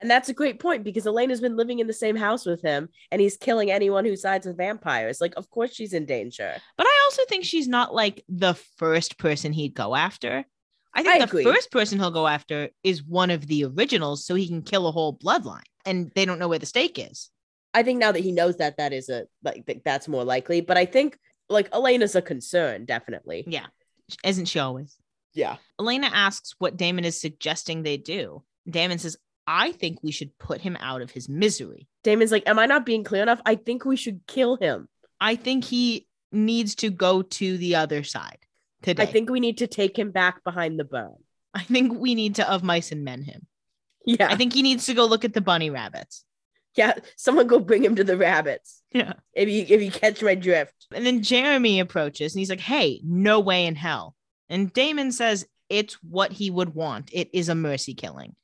[SPEAKER 3] And that's a great point because Elena's been living in the same house with him and he's killing anyone who sides with vampires. Like, of course she's in danger.
[SPEAKER 2] But I also think she's not like the first person he'd go after. I think
[SPEAKER 3] I
[SPEAKER 2] the
[SPEAKER 3] agree.
[SPEAKER 2] first person he'll go after is one of the originals so he can kill a whole bloodline. And they don't know where the stake is.
[SPEAKER 3] I think now that he knows that, that is a like th- that's more likely. But I think like Elena's a concern, definitely.
[SPEAKER 2] Yeah. Isn't she always?
[SPEAKER 3] Yeah.
[SPEAKER 2] Elena asks what Damon is suggesting they do. Damon says, I think we should put him out of his misery.
[SPEAKER 3] Damon's like, Am I not being clear enough? I think we should kill him.
[SPEAKER 2] I think he needs to go to the other side today.
[SPEAKER 3] I think we need to take him back behind the burn.
[SPEAKER 2] I think we need to of mice and men him.
[SPEAKER 3] Yeah.
[SPEAKER 2] I think he needs to go look at the bunny rabbits.
[SPEAKER 3] yeah. Someone go bring him to the rabbits.
[SPEAKER 2] Yeah.
[SPEAKER 3] If you if you catch my drift.
[SPEAKER 2] And then Jeremy approaches and he's like, Hey, no way in hell. And Damon says it's what he would want. It is a mercy killing.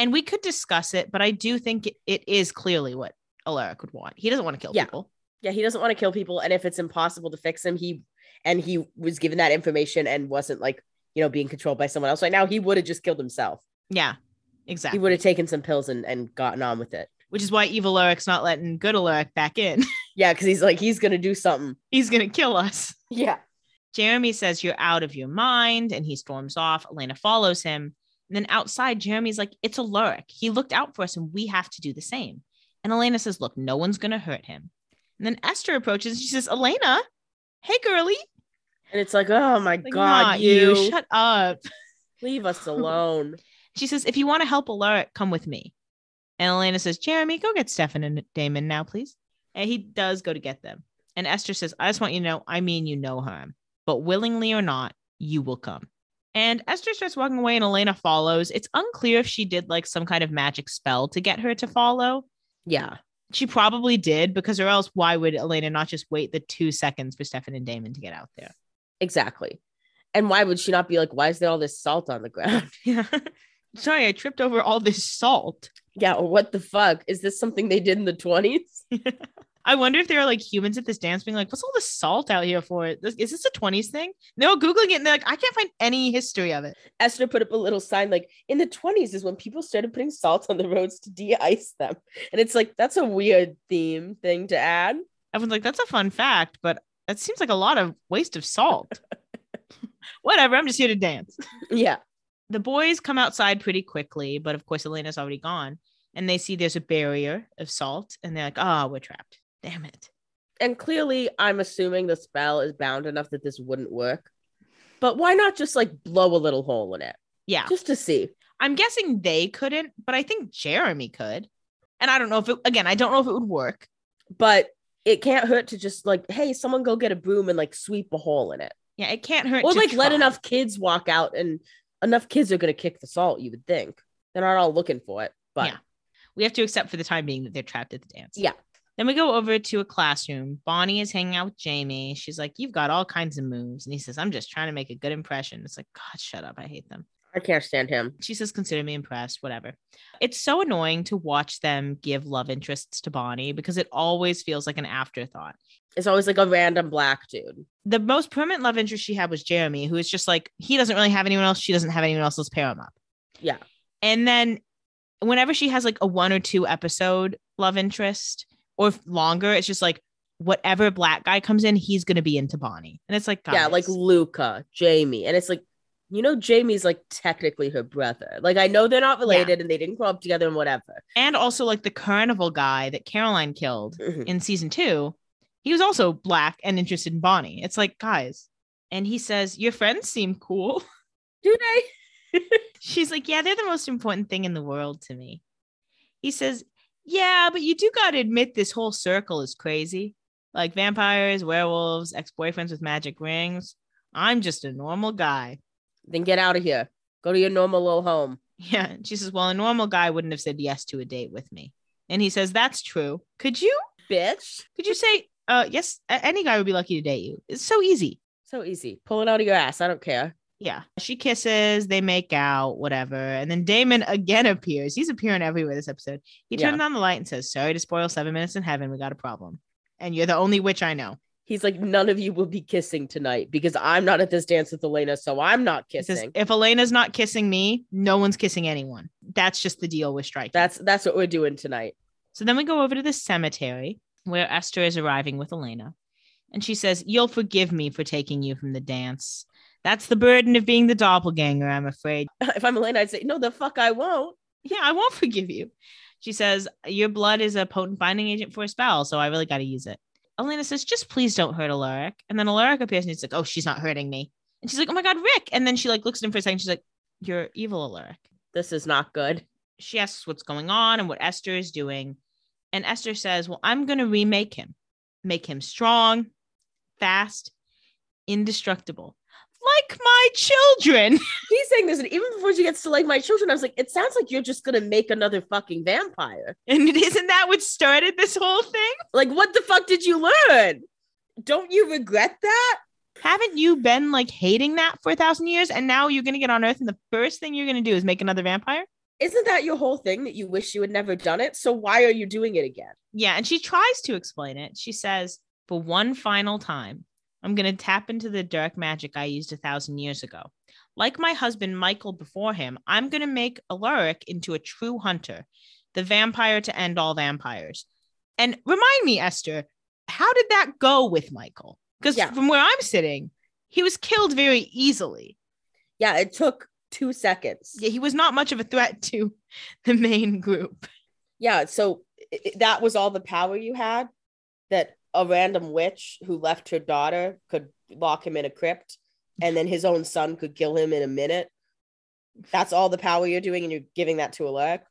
[SPEAKER 2] And we could discuss it, but I do think it, it is clearly what Alaric would want. He doesn't want to kill
[SPEAKER 3] Yeah.
[SPEAKER 2] people.
[SPEAKER 3] Yeah, he doesn't want to kill people, and if it's impossible to fix him, he and he was given that information and wasn't like you know being controlled by someone else. Right now, he would have just killed himself.
[SPEAKER 2] Yeah, exactly.
[SPEAKER 3] He would have taken some pills and and gotten on with it.
[SPEAKER 2] Which is why evil Alaric's not letting good Alaric back in.
[SPEAKER 3] Yeah, because he's like he's gonna do something.
[SPEAKER 2] he's going to kill us.
[SPEAKER 3] Yeah,
[SPEAKER 2] Jeremy says, You're out of your mind. And he storms off. Elena follows him. And then outside, Jeremy's like, It's a Alaric. He looked out for us and we have to do the same. And Elena says, Look, no one's going to hurt him. And then Esther approaches and she says, Elena, hey, girly.
[SPEAKER 3] and it's like, oh my
[SPEAKER 2] Like,
[SPEAKER 3] god,
[SPEAKER 2] "Not
[SPEAKER 3] you,
[SPEAKER 2] shut up.
[SPEAKER 3] leave us alone.
[SPEAKER 2] She says, If you want to help Alaric, come with me. And Elena says, Jeremy, go get Stefan and Damon now, please. And he does go to get them. And Esther says, I just want you to know, I mean, you know harm, but willingly or not, you will come. And Esther starts walking away and Elena follows. It's unclear if she did like some kind of magic spell to get her to mm. follow.
[SPEAKER 3] yeah,
[SPEAKER 2] She probably did because, or else, why would Elena not just wait the two seconds for Stefan and Damon to get out there?
[SPEAKER 3] exactly. And why would she not be like, why is there all this salt on the ground?
[SPEAKER 2] Yeah. Sorry, I tripped over all this salt.
[SPEAKER 3] yeah, what the fuck is this something they did in the twenties?
[SPEAKER 2] I wonder if there are like humans at this dance being like, what's all the salt out here for? Is this a 20s thing? They're all Googling it and they're like, I can't find any history of it.
[SPEAKER 3] Esther put up a little sign like in the 20s is when people started putting salt on the roads to de-ice them. And it's like that's a weird theme thing to add.
[SPEAKER 2] Everyone's like, that's a fun fact, but that seems like a lot of waste of salt. Whatever, I'm just here to dance.
[SPEAKER 3] Yeah.
[SPEAKER 2] The boys come outside pretty quickly, but of course, Elena's already gone. And they see there's a barrier of salt and they're like, oh, we're trapped. Damn it.
[SPEAKER 3] And clearly I'm assuming the spell is bound enough that this wouldn't work. But why not just like blow a little hole in it
[SPEAKER 2] Yeah.
[SPEAKER 3] just to see?
[SPEAKER 2] I'm guessing they couldn't, but I think Jeremy could. And I don't know if it, again, I don't know if it would work.
[SPEAKER 3] But it can't hurt to just like, hey, someone go get a broom and like sweep a hole in it.
[SPEAKER 2] Yeah, it can't hurt.
[SPEAKER 3] Or
[SPEAKER 2] to
[SPEAKER 3] like let enough kids walk out and enough kids are gonna kick the salt, you would think. They're not all looking for it. But
[SPEAKER 2] Yeah. We have to accept for the time being that they're trapped at the dance.
[SPEAKER 3] Yeah.
[SPEAKER 2] Then we go over to a classroom. Bonnie is hanging out with Jamie. She's like, You've got all kinds of moves. And he says, I'm just trying to make a good impression. It's like, God, shut up. I hate them.
[SPEAKER 3] I can't stand him.
[SPEAKER 2] She says, Consider me impressed, whatever. It's so annoying to watch them give love interests to Bonnie because it always feels like an afterthought.
[SPEAKER 3] It's always like a random black dude.
[SPEAKER 2] The most permanent love interest she had was Jeremy, who is just like, he doesn't really have anyone else. She doesn't have anyone else. Let's pair him up.
[SPEAKER 3] Yeah.
[SPEAKER 2] And then whenever she has like a one or two episode love interest or if longer, it's just like whatever black guy comes in, he's gonna be into Bonnie. And it's like,
[SPEAKER 3] Yeah, like Luca, Jamie. And it's like, you know, Jamie's like technically her brother. Like I know they're not related and they didn't grow up together and whatever.
[SPEAKER 2] and also like the carnival guy that Caroline killed
[SPEAKER 3] Mhm.
[SPEAKER 2] in season two, he was also black and interested in Bonnie. It's like, guys. And he says, Your friends seem cool.
[SPEAKER 3] Do they?
[SPEAKER 2] She's like, Yeah, they're the most important thing in the world to me. He says, Yeah, but you do got to admit this whole circle is crazy. Like vampires, werewolves, ex boyfriends with magic rings. I'm just a normal guy.
[SPEAKER 3] then get out of here. Go to your normal little home.
[SPEAKER 2] Yeah. And she says, Well, a normal guy wouldn't have said yes to a date with me. And he says, That's true. Could you?
[SPEAKER 3] Bitch.
[SPEAKER 2] Could you say, uh, yes, any guy would be lucky to date you. It's so easy.
[SPEAKER 3] So easy. Pull it out of your ass. I don't care.
[SPEAKER 2] Yeah. She kisses, they make out, whatever. And then Damon again appears. He's appearing everywhere this episode. He
[SPEAKER 3] Yeah.
[SPEAKER 2] turns on the light and says, Sorry to spoil seven minutes in heaven. We got a problem. And you're the only witch I know.
[SPEAKER 3] He's like, none of you will be kissing tonight because I'm not at this dance with Elena, so I'm not
[SPEAKER 2] He says,
[SPEAKER 3] kissing.
[SPEAKER 2] If Elena's not kissing me, no one's kissing anyone. That's just the deal with striking.
[SPEAKER 3] That's that's what we're doing tonight.
[SPEAKER 2] So then we go over to the cemetery where Esther is arriving with Elena. And she says, You'll forgive me for taking you from the dance. That's the burden of being the doppelganger, I'm afraid.
[SPEAKER 3] If I'm Elena, I'd say, no, the fuck I won't.
[SPEAKER 2] Yeah, I won't forgive you. She says, Your blood is a potent binding agent for a spell, so I really got to use it. Elena says, Just please don't hurt Alaric. And then Alaric appears and he's like, Oh, she's not hurting me. And she's like, Oh my God, Rick. And then she like looks at him for a second. She's like, You're evil, Alaric.
[SPEAKER 3] This is not good.
[SPEAKER 2] She asks what's going on and what Esther is doing. And Esther says, Well, I'm going to remake him, make him strong, fast, indestructible, like my children.
[SPEAKER 3] He's saying this, and even before she gets to like my children, I was like, it sounds like you're just gonna make another fucking vampire.
[SPEAKER 2] And isn't that what started this whole thing?
[SPEAKER 3] Like, what the fuck did you learn? Don't you regret that?
[SPEAKER 2] Haven't you been like hating that for a thousand years? And now you're going to get on Earth, and the first thing you're going to do is make another vampire?
[SPEAKER 3] Isn't that your whole thing that you wish you had never done it? So why are you doing it again?
[SPEAKER 2] Yeah. And she tries to explain it. She says, For one final time, I'm going to tap into the dark magic I used a thousand years ago. Like my husband Mikael before him, I'm going to make Alaric into a true hunter, the vampire to end all vampires. And remind me, Esther, how did that go with Mikael? Because
[SPEAKER 3] Yeah.
[SPEAKER 2] from where I'm sitting, he was killed very easily.
[SPEAKER 3] Yeah, it took two seconds.
[SPEAKER 2] Yeah, he was not much of a threat to the main group.
[SPEAKER 3] Yeah, so that was all the power you had that a random witch who left her daughter could lock him in a crypt and then his own son could kill him in a minute. That's all the power you're doing, and you're giving that to Alaric.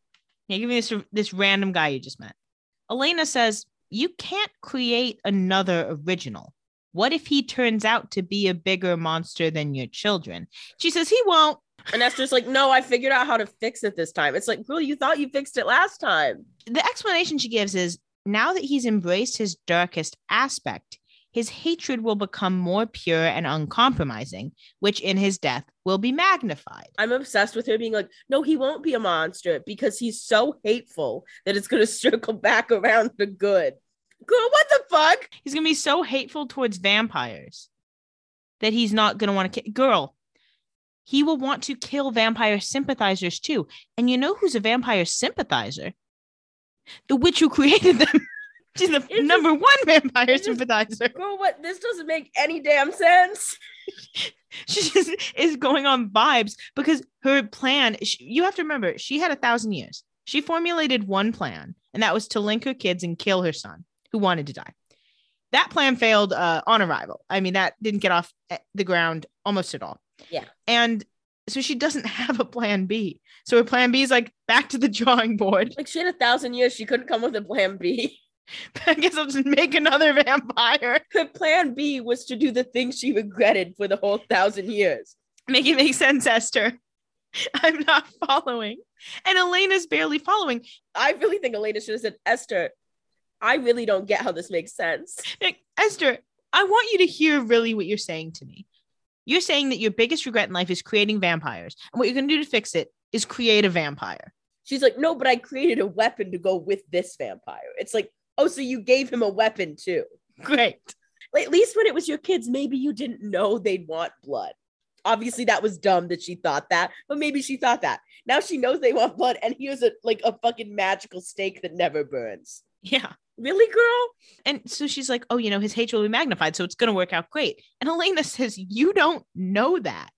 [SPEAKER 2] Yeah, give me this this random guy you just met. Elena says, You can't create another original. What if he turns out to be a bigger monster than your children? She says he won't.
[SPEAKER 3] And Esther's like, no, I figured out how to fix it this time. It's like, girl, you thought you fixed it last time.
[SPEAKER 2] The explanation she gives is now that he's embraced his darkest aspect, his hatred will become more pure and uncompromising, which in his death will be magnified.
[SPEAKER 3] I'm obsessed with her being like, no, he won't be a monster because he's so hateful that it's going to circle back around the good. Girl, what the fuck?
[SPEAKER 2] He's gonna be so hateful towards vampires that he's not gonna want to kill. Girl, he will want to kill vampire sympathizers too. And you know who's a vampire sympathizer? The witch who created them. She's the
[SPEAKER 3] just-
[SPEAKER 2] number one vampire
[SPEAKER 3] just-
[SPEAKER 2] sympathizer.
[SPEAKER 3] Girl, what? This doesn't make any damn sense.
[SPEAKER 2] She just is going on vibes because her plan. She, you have to remember, she had a thousand years. She formulated one plan, and that was to link her kids and kill her son, who wanted to die. That plan failed uh, on arrival. I mean, that didn't get off eh, the ground almost at all.
[SPEAKER 3] Yeah.
[SPEAKER 2] And so she doesn't have a plan B. So her plan B is like back to the drawing board.
[SPEAKER 3] Like she had a thousand years, she couldn't come with a plan B.
[SPEAKER 2] I guess I'll just make another vampire.
[SPEAKER 3] Her plan B was to do the thing she regretted for the whole thousand years.
[SPEAKER 2] Make it make sense, Esther. I'm not following. And Elena's barely following.
[SPEAKER 3] I really think Elena should have said, Esther, I really don't get how this makes sense.
[SPEAKER 2] Like, Esther, I want you to hear really what you're saying to me. You're saying that your biggest regret in life is creating vampires. And what you're going to do to fix it is create a vampire.
[SPEAKER 3] She's like, no, but I created a weapon to go with this vampire. It's like, oh, so you gave him a weapon too.
[SPEAKER 2] Great.
[SPEAKER 3] At least when it was your kids, maybe you didn't know they'd want blood. Obviously, that was dumb that she thought that, but maybe she thought that. Now she knows they want blood, and here's a like a fucking magical stake that never burns.
[SPEAKER 2] Yeah.
[SPEAKER 3] Really, girl?
[SPEAKER 2] And so she's like, oh, you know, his hatred will be magnified. So it's to work out great. And Elena says, you don't know that.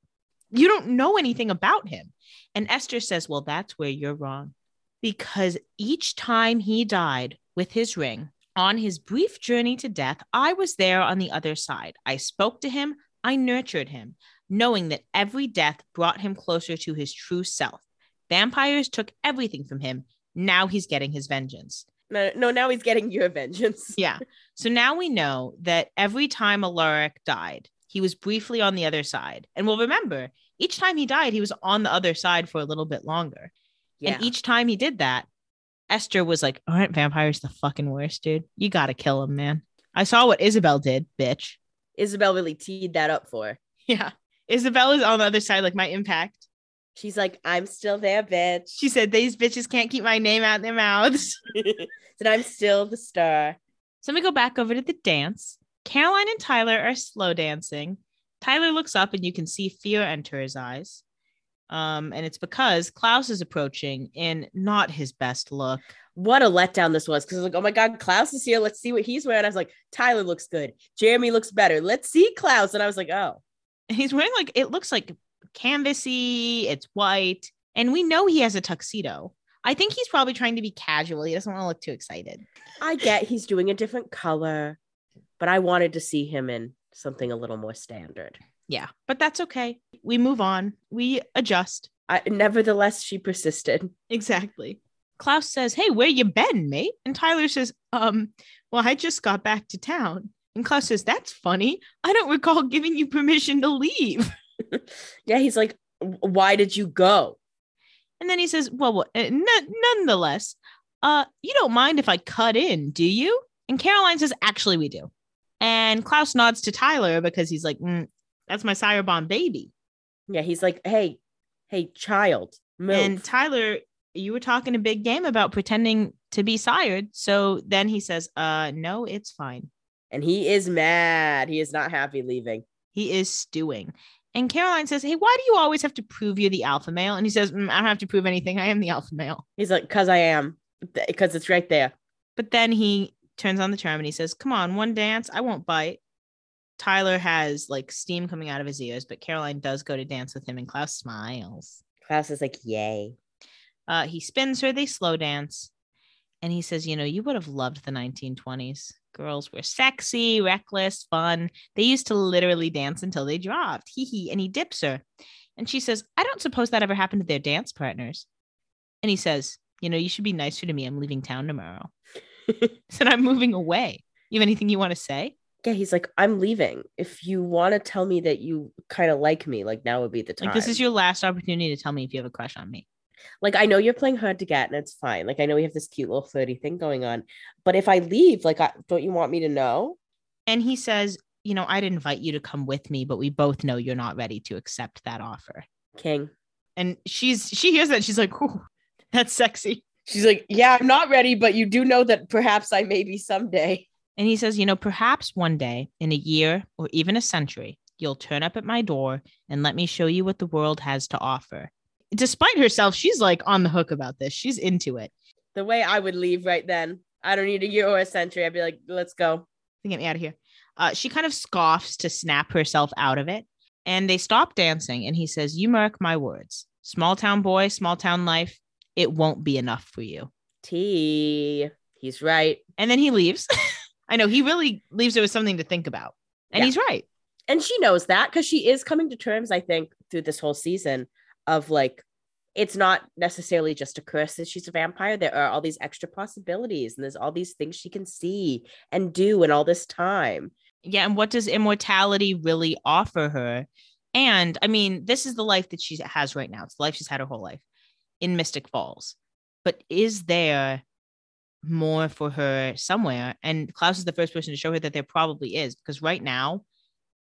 [SPEAKER 2] You don't know anything about him. And Esther says, well, that's where you're wrong. Because each time he died with his ring on his brief journey to death, I was there on the other side. I spoke to him, I nurtured him, knowing that every death brought him closer to his true self. Vampires took everything from him. Now he's getting his vengeance.
[SPEAKER 3] No, no, now he's getting your vengeance.
[SPEAKER 2] Yeah. So now we know that every time Alaric died, he was briefly on the other side. And we'll remember each time he died, he was on the other side for a little bit longer.
[SPEAKER 3] Yeah.
[SPEAKER 2] And each time he did that, Esther was like, Aren't vampires the fucking worst, dude? You got to kill them, man. I saw what Isobel did, bitch.
[SPEAKER 3] Isobel really teed that up for her.
[SPEAKER 2] Yeah. Isobel is on the other side, like my impact.
[SPEAKER 3] She's like, I'm still there, bitch.
[SPEAKER 2] She said, These bitches can't keep my name out their mouths.
[SPEAKER 3] Said I'm still the star.
[SPEAKER 2] So let me go back over to the dance. Caroline and Tyler are slow dancing. Tyler looks up and you can see fear enter his eyes. Um, and it's because Klaus is approaching in not his best look.
[SPEAKER 3] What a letdown this was. Because I was like, oh my God, Klaus is here. Let's see what he's wearing. I was like, Tyler looks good. Jeremy looks better. Let's see Klaus. And I was like, oh.
[SPEAKER 2] And he's wearing like it looks like canvasy, it's white, and we know he has a tuxedo. I think he's probably trying to be casual. He doesn't want to look too excited.
[SPEAKER 3] I get he's doing a different color, but I wanted to see him in something a little more standard.
[SPEAKER 2] Yeah, but that's okay. We move on. We adjust.
[SPEAKER 3] I, nevertheless, she persisted.
[SPEAKER 2] Exactly. Klaus says, Hey, where you been, mate? And Tyler says, Um, well, I just got back to town. And Klaus says, That's funny. I don't recall giving you permission to leave.
[SPEAKER 3] Yeah, he's like, why did you go?
[SPEAKER 2] And then he says, Well, well uh, n- nonetheless, uh, you don't mind if I cut in, do you? And Caroline says, Actually, we do. And Klaus nods to Tyler because he's like, "Mm, That's my sire bond baby.
[SPEAKER 3] Yeah, he's like, hey, hey, child, move.
[SPEAKER 2] And Tyler, you were talking a big game about pretending to be sired. So then he says, Uh, no, it's fine.
[SPEAKER 3] and he is mad. He is not happy leaving.
[SPEAKER 2] He is stewing. And Caroline says, Hey, why do you always have to prove you're the alpha male? And he says, "Mm, I don't have to prove anything. I am the alpha male.
[SPEAKER 3] He's like, cause I am, because it's right there.
[SPEAKER 2] But then he turns on the charm and he says, Come on, one dance. I won't bite. Tyler has like steam coming out of his ears, but Caroline does go to dance with him and Klaus smiles.
[SPEAKER 3] Klaus is like, yay.
[SPEAKER 2] Uh, he spins her, they slow dance. And he says, You know, you would have loved the 1920s. Girls were sexy, reckless, fun. They used to literally dance until they dropped. Hee hee. And he dips her. And she says, I don't suppose that ever happened to their dance partners. And he says, You know, you should be nicer to me. I'm leaving town tomorrow. said, I'm moving away. You have anything you want to say?
[SPEAKER 3] Yeah, he's like, I'm leaving. If you want to tell me that you kind of like me, like now would be the time.
[SPEAKER 2] Like, this is your last opportunity to tell me if you have a crush on me.
[SPEAKER 3] like I know you're playing hard to get, and it's fine. Like I know we have this cute little flirty thing going on, but if I leave, like, I, don't you want me to know?
[SPEAKER 2] And he says, You know, I'd invite you to come with me, but we both know you're not ready to accept that offer.
[SPEAKER 3] King.
[SPEAKER 2] And she's she hears that she's like, Ooh, that's sexy.
[SPEAKER 3] She's like, yeah, I'm not ready, but you do know that perhaps I may be someday.
[SPEAKER 2] And he says, You know, perhaps one day in a year or even a century, you'll turn up at my door and let me show you what the world has to offer. Despite herself, she's like on the hook about this. She's into it.
[SPEAKER 3] The way I would leave right then. I don't need a year or a century. I'd be like, let's go.
[SPEAKER 2] Get me out of here. Uh, she kind of scoffs to snap herself out of it. And they stop dancing. And he says, You mark my words. Small town boy, small town life, it won't be enough for you.
[SPEAKER 3] T. He's right.
[SPEAKER 2] And then he leaves. I know he really leaves it with something to think about. And
[SPEAKER 3] Yeah.
[SPEAKER 2] he's right.
[SPEAKER 3] And she knows that because she is coming to terms, I think, through this whole season of like, it's not necessarily just a curse that she's a vampire. There are all these extra possibilities, and there's all these things she can see and do in all this time.
[SPEAKER 2] Yeah. And what does immortality really offer her? And I mean, this is the life that she has right now. It's the life she's had her whole life in Mystic Falls. But is there more for her somewhere? And Klaus is the first person to show her that there probably is, because right now,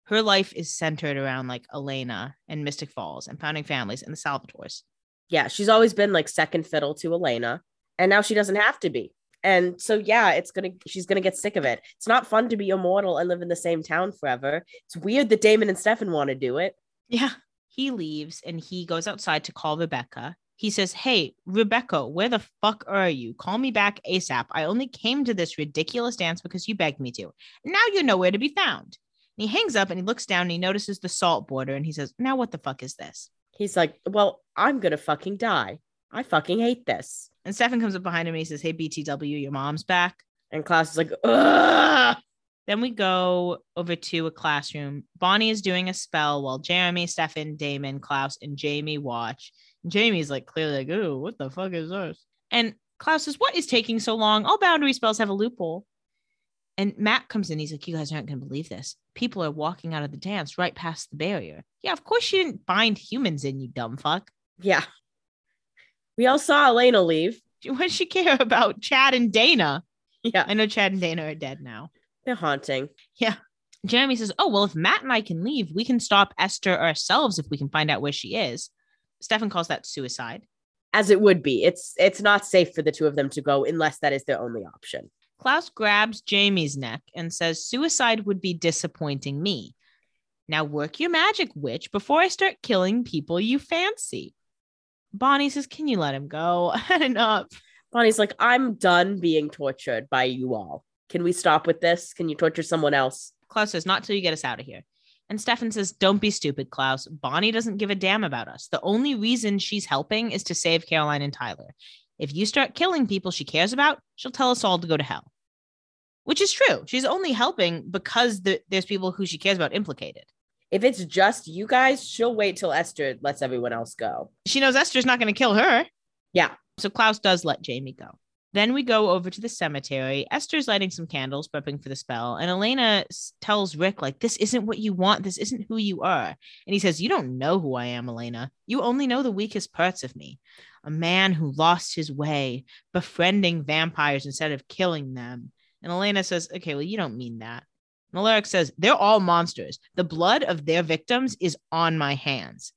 [SPEAKER 2] her life is centered around like Elena and Mystic Falls and Founding Families and the Salvatores.
[SPEAKER 3] Yeah, she's always been like second fiddle to Elena, and now she doesn't have to be. And so, yeah, it's gonna she's gonna get sick of it. It's not fun to be immortal and live in the same town forever. It's weird that Damon and Stefan want to do it.
[SPEAKER 2] Yeah. He leaves and he goes outside to call Rebekah. He says, Hey, Rebekah, where the fuck are you? Call me back ASAP. I only came to this ridiculous dance because you begged me to. And now you're nowhere to be found. And he hangs up and he looks down and he notices the salt border and he says, Now what the fuck is this?
[SPEAKER 3] He's like, Well, I'm gonna fucking die. I fucking hate this.
[SPEAKER 2] And Stefan comes up behind him and he says, Hey, BTW, your mom's back.
[SPEAKER 3] And Klaus is like, Ugh.
[SPEAKER 2] Then we go over to a classroom. Bonnie is doing a spell while Jeremy, Stefan, Damon, Klaus, and Jamie watch. Jamie's like clearly like, oh, what the fuck is this? And Klaus says, What is taking so long? All boundary spells have a loophole. And Matt comes in. He's like, You guys aren't going to believe this. People are walking out of the dance right past the barrier. Yeah, of course you didn't bind humans in, you dumb fuck.
[SPEAKER 3] Yeah. We all saw Elena leave.
[SPEAKER 2] What does she care about Chad and Dana?
[SPEAKER 3] Yeah,
[SPEAKER 2] I know Chad and Dana are dead now.
[SPEAKER 3] they're haunting. Yeah.
[SPEAKER 2] Jeremy says, Oh, well, if Matt and I can leave, we can stop Esther ourselves if we can find out where she is. Stefan calls that suicide.
[SPEAKER 3] As it would be. It's it's not safe for the two of them to go unless that is their only option.
[SPEAKER 2] Klaus grabs Jamie's neck and says, Suicide would be disappointing me. Now work your magic, witch, before I start killing people you fancy. Bonnie says, Can you let him go? I had enough.
[SPEAKER 3] Bonnie's like, I'm done being tortured by you all. Can we stop with this? Can you torture someone else?
[SPEAKER 2] Klaus says, Not till you get us out of here. And Stefan says, Don't be stupid, Klaus. Bonnie doesn't give a damn about us. The only reason she's helping is to save Caroline and Tyler. If you start killing people she cares about, she'll tell us all to go to hell. Which is true. She's only helping because the, there's people who she cares about implicated.
[SPEAKER 3] If it's just you guys, she'll wait till Esther lets everyone else go.
[SPEAKER 2] She knows Esther's not going to kill her.
[SPEAKER 3] Yeah.
[SPEAKER 2] So Klaus does let Jamie go. Then we go over to the cemetery. Esther's lighting some candles, prepping for the spell. And Elena tells Rick, like, this isn't what you want. This isn't who you are. And he says, You don't know who I am, Elena. You only know the weakest parts of me. A man who lost his way, befriending vampires instead of killing them. And Elena says, Okay, well, you don't mean that. And Alaric says, They're all monsters. The blood of their victims is on my hands.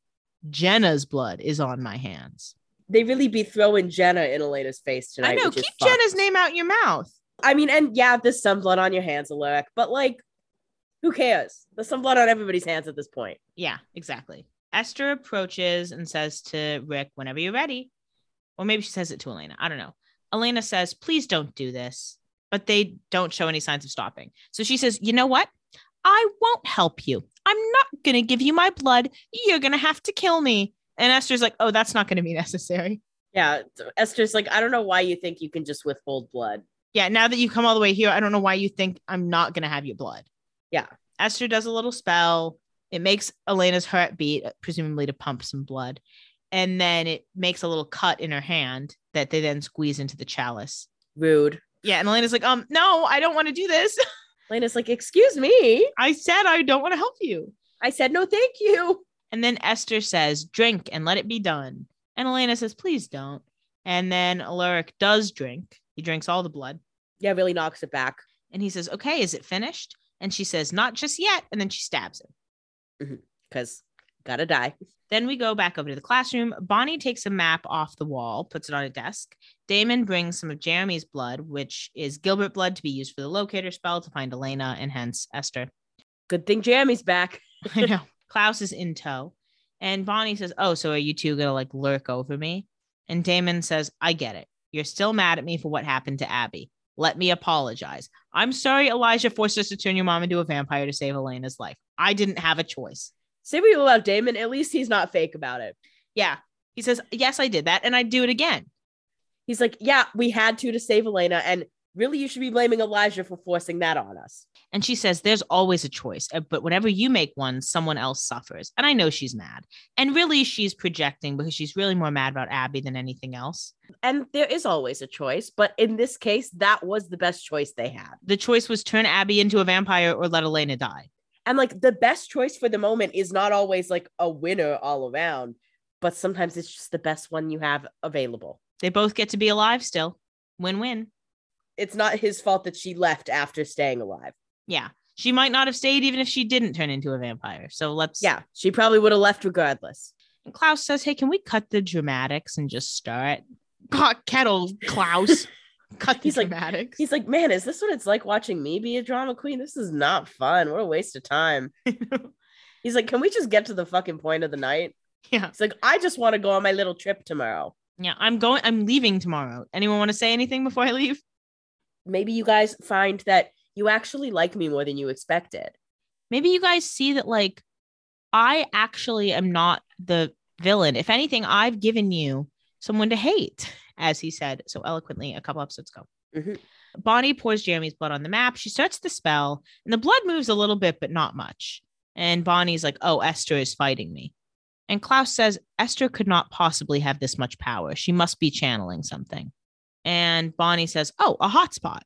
[SPEAKER 2] Jenna's blood is on my hands.
[SPEAKER 3] They really be throwing Jenna in Elena's face tonight.
[SPEAKER 2] I know. Keep. Jenna's name out your mouth.
[SPEAKER 3] I mean, and yeah, there's some blood on your hands, Alaric, but like, who cares? There's some blood on everybody's hands at this point.
[SPEAKER 2] Yeah, exactly. Esther approaches and says to Rick, whenever you're ready. Or maybe she says it to Elena. I don't know. Elena says, please don't do this. But they don't show any signs of stopping. So she says, you know what? I won't help you. I'm not going to give you my blood. You're going to have to kill me. And Esther's like, oh, that's not going to be necessary.
[SPEAKER 3] Yeah, Esther's like, I don't know why you think you can just withhold blood.
[SPEAKER 2] Yeah, now that you come all the way here, I don't know why you think I'm not going to have your blood.
[SPEAKER 3] Yeah.
[SPEAKER 2] Esther does a little spell. It makes Elena's heart beat, presumably to pump some blood. And then it makes a little cut in her hand that they then squeeze into the chalice.
[SPEAKER 3] Rude.
[SPEAKER 2] Yeah. And Elena's like, um, no, I don't want to do this.
[SPEAKER 3] Elena's like, excuse me.
[SPEAKER 2] I said I don't want to help you.
[SPEAKER 3] I said no, thank you.
[SPEAKER 2] And then Esther says, drink and let it be done. And Elena says, please don't. And then Alaric does drink. He drinks all the blood.
[SPEAKER 3] Yeah, really knocks it back.
[SPEAKER 2] And he says, okay, is it finished? And she says, not just yet. And then she stabs him. Mm-hmm.
[SPEAKER 3] Because Gotta die.
[SPEAKER 2] Then we go back over to the classroom. Bonnie takes a map off the wall, puts it on a desk. Damon brings some of Jeremy's blood, which is Gilbert blood, to be used for the locator spell to find Elena and hence Esther.
[SPEAKER 3] Good thing Jeremy's back.
[SPEAKER 2] I know. Klaus is in tow. And Bonnie says, Oh, so are you two going to like lurk over me? And Damon says, I get it. You're still mad at me for what happened to Abby. Let me apologize. I'm sorry Elijah forced us to turn your mom into a vampire to save Elena's life. I didn't have a choice.
[SPEAKER 3] Say what you will about Damon, at least he's not fake about it.
[SPEAKER 2] Yeah. He says, Yes, I did that. And I'd do it again.
[SPEAKER 3] He's like, yeah, we had to to save Elena, and really, you should be blaming Elijah for forcing that on us.
[SPEAKER 2] And she says, There's always a choice, uh, but whenever you make one, someone else suffers. And I know she's mad. And really, she's projecting because she's really more mad about Abby than anything else.
[SPEAKER 3] And there is always a choice, but in this case, that was the best choice they had.
[SPEAKER 2] The choice was turn Abby into a vampire or let Elena die.
[SPEAKER 3] And like the best choice for the moment is not always like a winner all around, but sometimes it's just the best one you have available.
[SPEAKER 2] They both get to be alive still. Win win.
[SPEAKER 3] It's not his fault that she left after staying alive.
[SPEAKER 2] Yeah. She might not have stayed even if she didn't turn into a vampire. So let's.
[SPEAKER 3] Yeah, she probably would have left regardless.
[SPEAKER 2] And Klaus says, Hey, can we cut the dramatics and just start? Hot kettle, Klaus. cut the
[SPEAKER 3] He's like-
[SPEAKER 2] dramatics.
[SPEAKER 3] He's like, man, is this what it's like watching me be a drama queen? This is not fun. What a waste of time. He's like, can we just get to the fucking point of the night?
[SPEAKER 2] yeah.
[SPEAKER 3] He's like, I just want to go on my little trip tomorrow.
[SPEAKER 2] Yeah. I'm going, I'm leaving tomorrow. Anyone want to say anything before I leave?
[SPEAKER 3] Maybe you guys find that you actually like me more than you expected.
[SPEAKER 2] maybe you guys see that like I actually am not the villain. If anything, I've given you someone to hate, as he said so eloquently a couple episodes ago.
[SPEAKER 3] Mhm.
[SPEAKER 2] Bonnie pours Jeremy's blood on the map. She starts the spell, and the blood moves a little bit, but not much. And Bonnie's like, Oh, Esther is fighting me. And Klaus says, Esther could not possibly have this much power. She must be channeling something. And Bonnie says, Oh, a hotspot.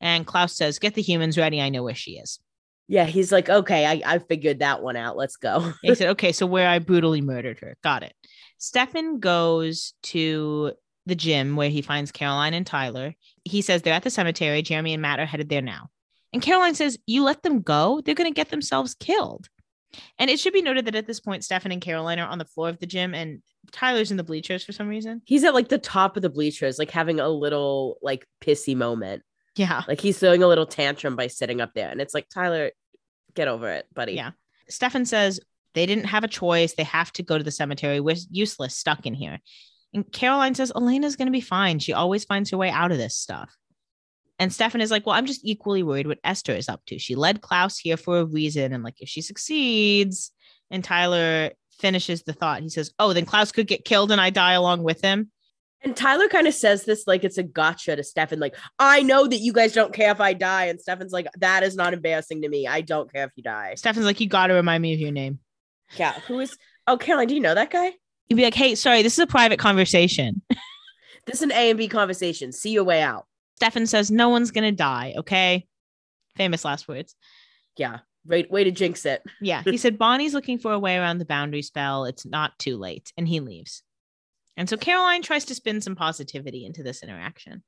[SPEAKER 2] And Klaus says, Get the humans ready. I know where she is.
[SPEAKER 3] Yeah, he's like, okay, I, I figured that one out. Let's go.
[SPEAKER 2] He said, okay, so where I brutally murdered her. Got it. Stefan goes to the gym where he finds Caroline and Tyler. He says they're at the cemetery. Jeremy and Matt are headed there now. And Caroline says, You let them go? They're going to get themselves killed. And it should be noted that at this point, Stefan and Caroline are on the floor of the gym and Tyler's in the bleachers for some reason.
[SPEAKER 3] he's at like the top of the bleachers, like having a little like pissy moment.
[SPEAKER 2] Yeah.
[SPEAKER 3] Like he's throwing a little tantrum by sitting up there. And it's like, Tyler, get over it, buddy.
[SPEAKER 2] Yeah. Stefan says they didn't have a choice. They have to go to the cemetery. We're useless, stuck in here. And Caroline says Elena's going to be fine. She always finds her way out of this stuff. And Stefan is like, Well, I'm just equally worried what Esther is up to. She led Klaus here for a reason. And like, if she succeeds, and Tyler finishes the thought, he says, Oh, then Klaus could get killed and I die along with him.
[SPEAKER 3] And Tyler kind of says this like it's a gotcha to Stefan, like, I know that you guys don't care if I die. And Stefan's like, that is not embarrassing to me. I don't care if you die.
[SPEAKER 2] Stefan's like, You got to remind me of your name.
[SPEAKER 3] Yeah. Who is oh Caroline, do you know that guy?
[SPEAKER 2] You'd be like, Hey, sorry, this is a private conversation.
[SPEAKER 3] This is an A and B conversation. See your way out.
[SPEAKER 2] Stefan says, No one's going to die. Okay. Famous last words.
[SPEAKER 3] Yeah. Right way to jinx it.
[SPEAKER 2] Yeah, he said Bonnie's looking for a way around the boundary spell. It's not too late, and he leaves. And so Caroline tries to spin some positivity into this interaction.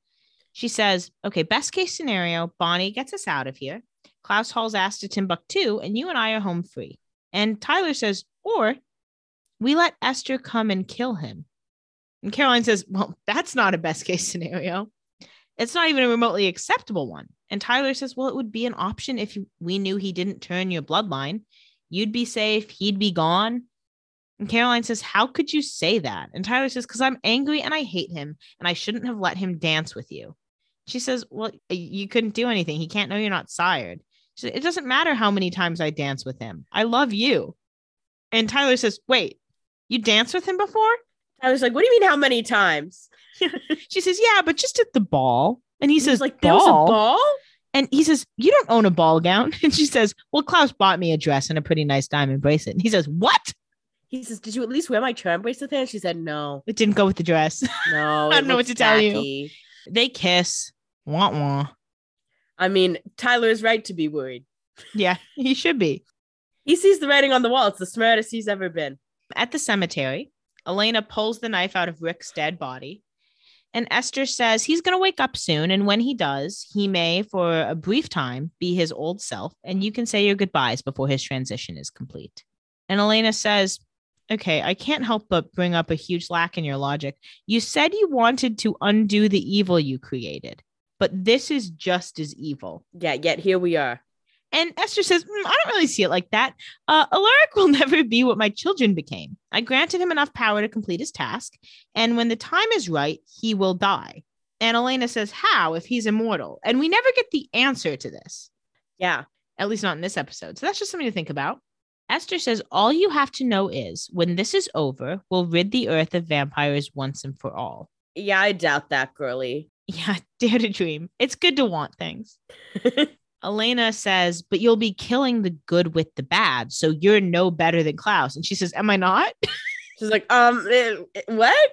[SPEAKER 2] She says, "Okay, best case scenario, Bonnie gets us out of here. Klaus hauls ass to Timbuktu, and you and I are home free." And Tyler says, "Or we let Esther come and kill him." And Caroline says, "Well, that's not a best case scenario. It's not even a remotely acceptable one." And Tyler says, Well, it would be an option if we knew he didn't turn your bloodline. You'd be safe, he'd be gone. And Caroline says, How could you say that? And Tyler says, Because I'm angry and I hate him, and I shouldn't have let him dance with you. She says, Well, you couldn't do anything. He can't know you're not sired. Said, It doesn't matter how many times I dance with him. I love you. And Tyler says, Wait, you danced with him before?
[SPEAKER 3] I was like, what do you mean how many times?
[SPEAKER 2] She says, Yeah, but just at the ball. And he
[SPEAKER 3] He's
[SPEAKER 2] says,
[SPEAKER 3] like, there was a ball?
[SPEAKER 2] And he says, You don't own a ball gown. And she says, Well, Klaus bought me a dress and a pretty nice diamond bracelet. And he says, What?
[SPEAKER 3] He says, Did you at least wear my charm bracelet? And she said, No,
[SPEAKER 2] It didn't go with the dress.
[SPEAKER 3] no.
[SPEAKER 2] I don't know what to tell you. they kiss. Wah wah.
[SPEAKER 3] I mean, Tyler is right to be worried.
[SPEAKER 2] Yeah, he should be.
[SPEAKER 3] He sees the writing on the wall. It's the smartest he's ever been.
[SPEAKER 2] At the cemetery, Elena pulls the knife out of Rick's dead body. And Esther says he's going to wake up soon. And when he does, he may, for a brief time, be his old self. And you can say your goodbyes before his transition is complete. And Elena says, Okay, I can't help but bring up a huge lack in your logic. You said you wanted to undo the evil you created, but this is just as evil.
[SPEAKER 3] Yeah, yet here we are.
[SPEAKER 2] And Esther says, "Mm, I don't really see it like that. Uh, Alaric will never be what my children became. I granted him enough power to complete his task, and when the time is right, he will die. And Elena says, How if he's immortal? And we never get the answer to this,
[SPEAKER 3] Yeah.
[SPEAKER 2] at least not in this episode. So that's just something to think about. Esther says, All you have to know is when this is over, we'll rid the earth of vampires once and for all.
[SPEAKER 3] Yeah, I doubt that, girly.
[SPEAKER 2] Yeah, dare to dream. It's good to want things. Elena says, but you'll be killing the good with the bad. So you're no better than Klaus. And she says, Am I not?
[SPEAKER 3] She's like, um, eh, eh, what?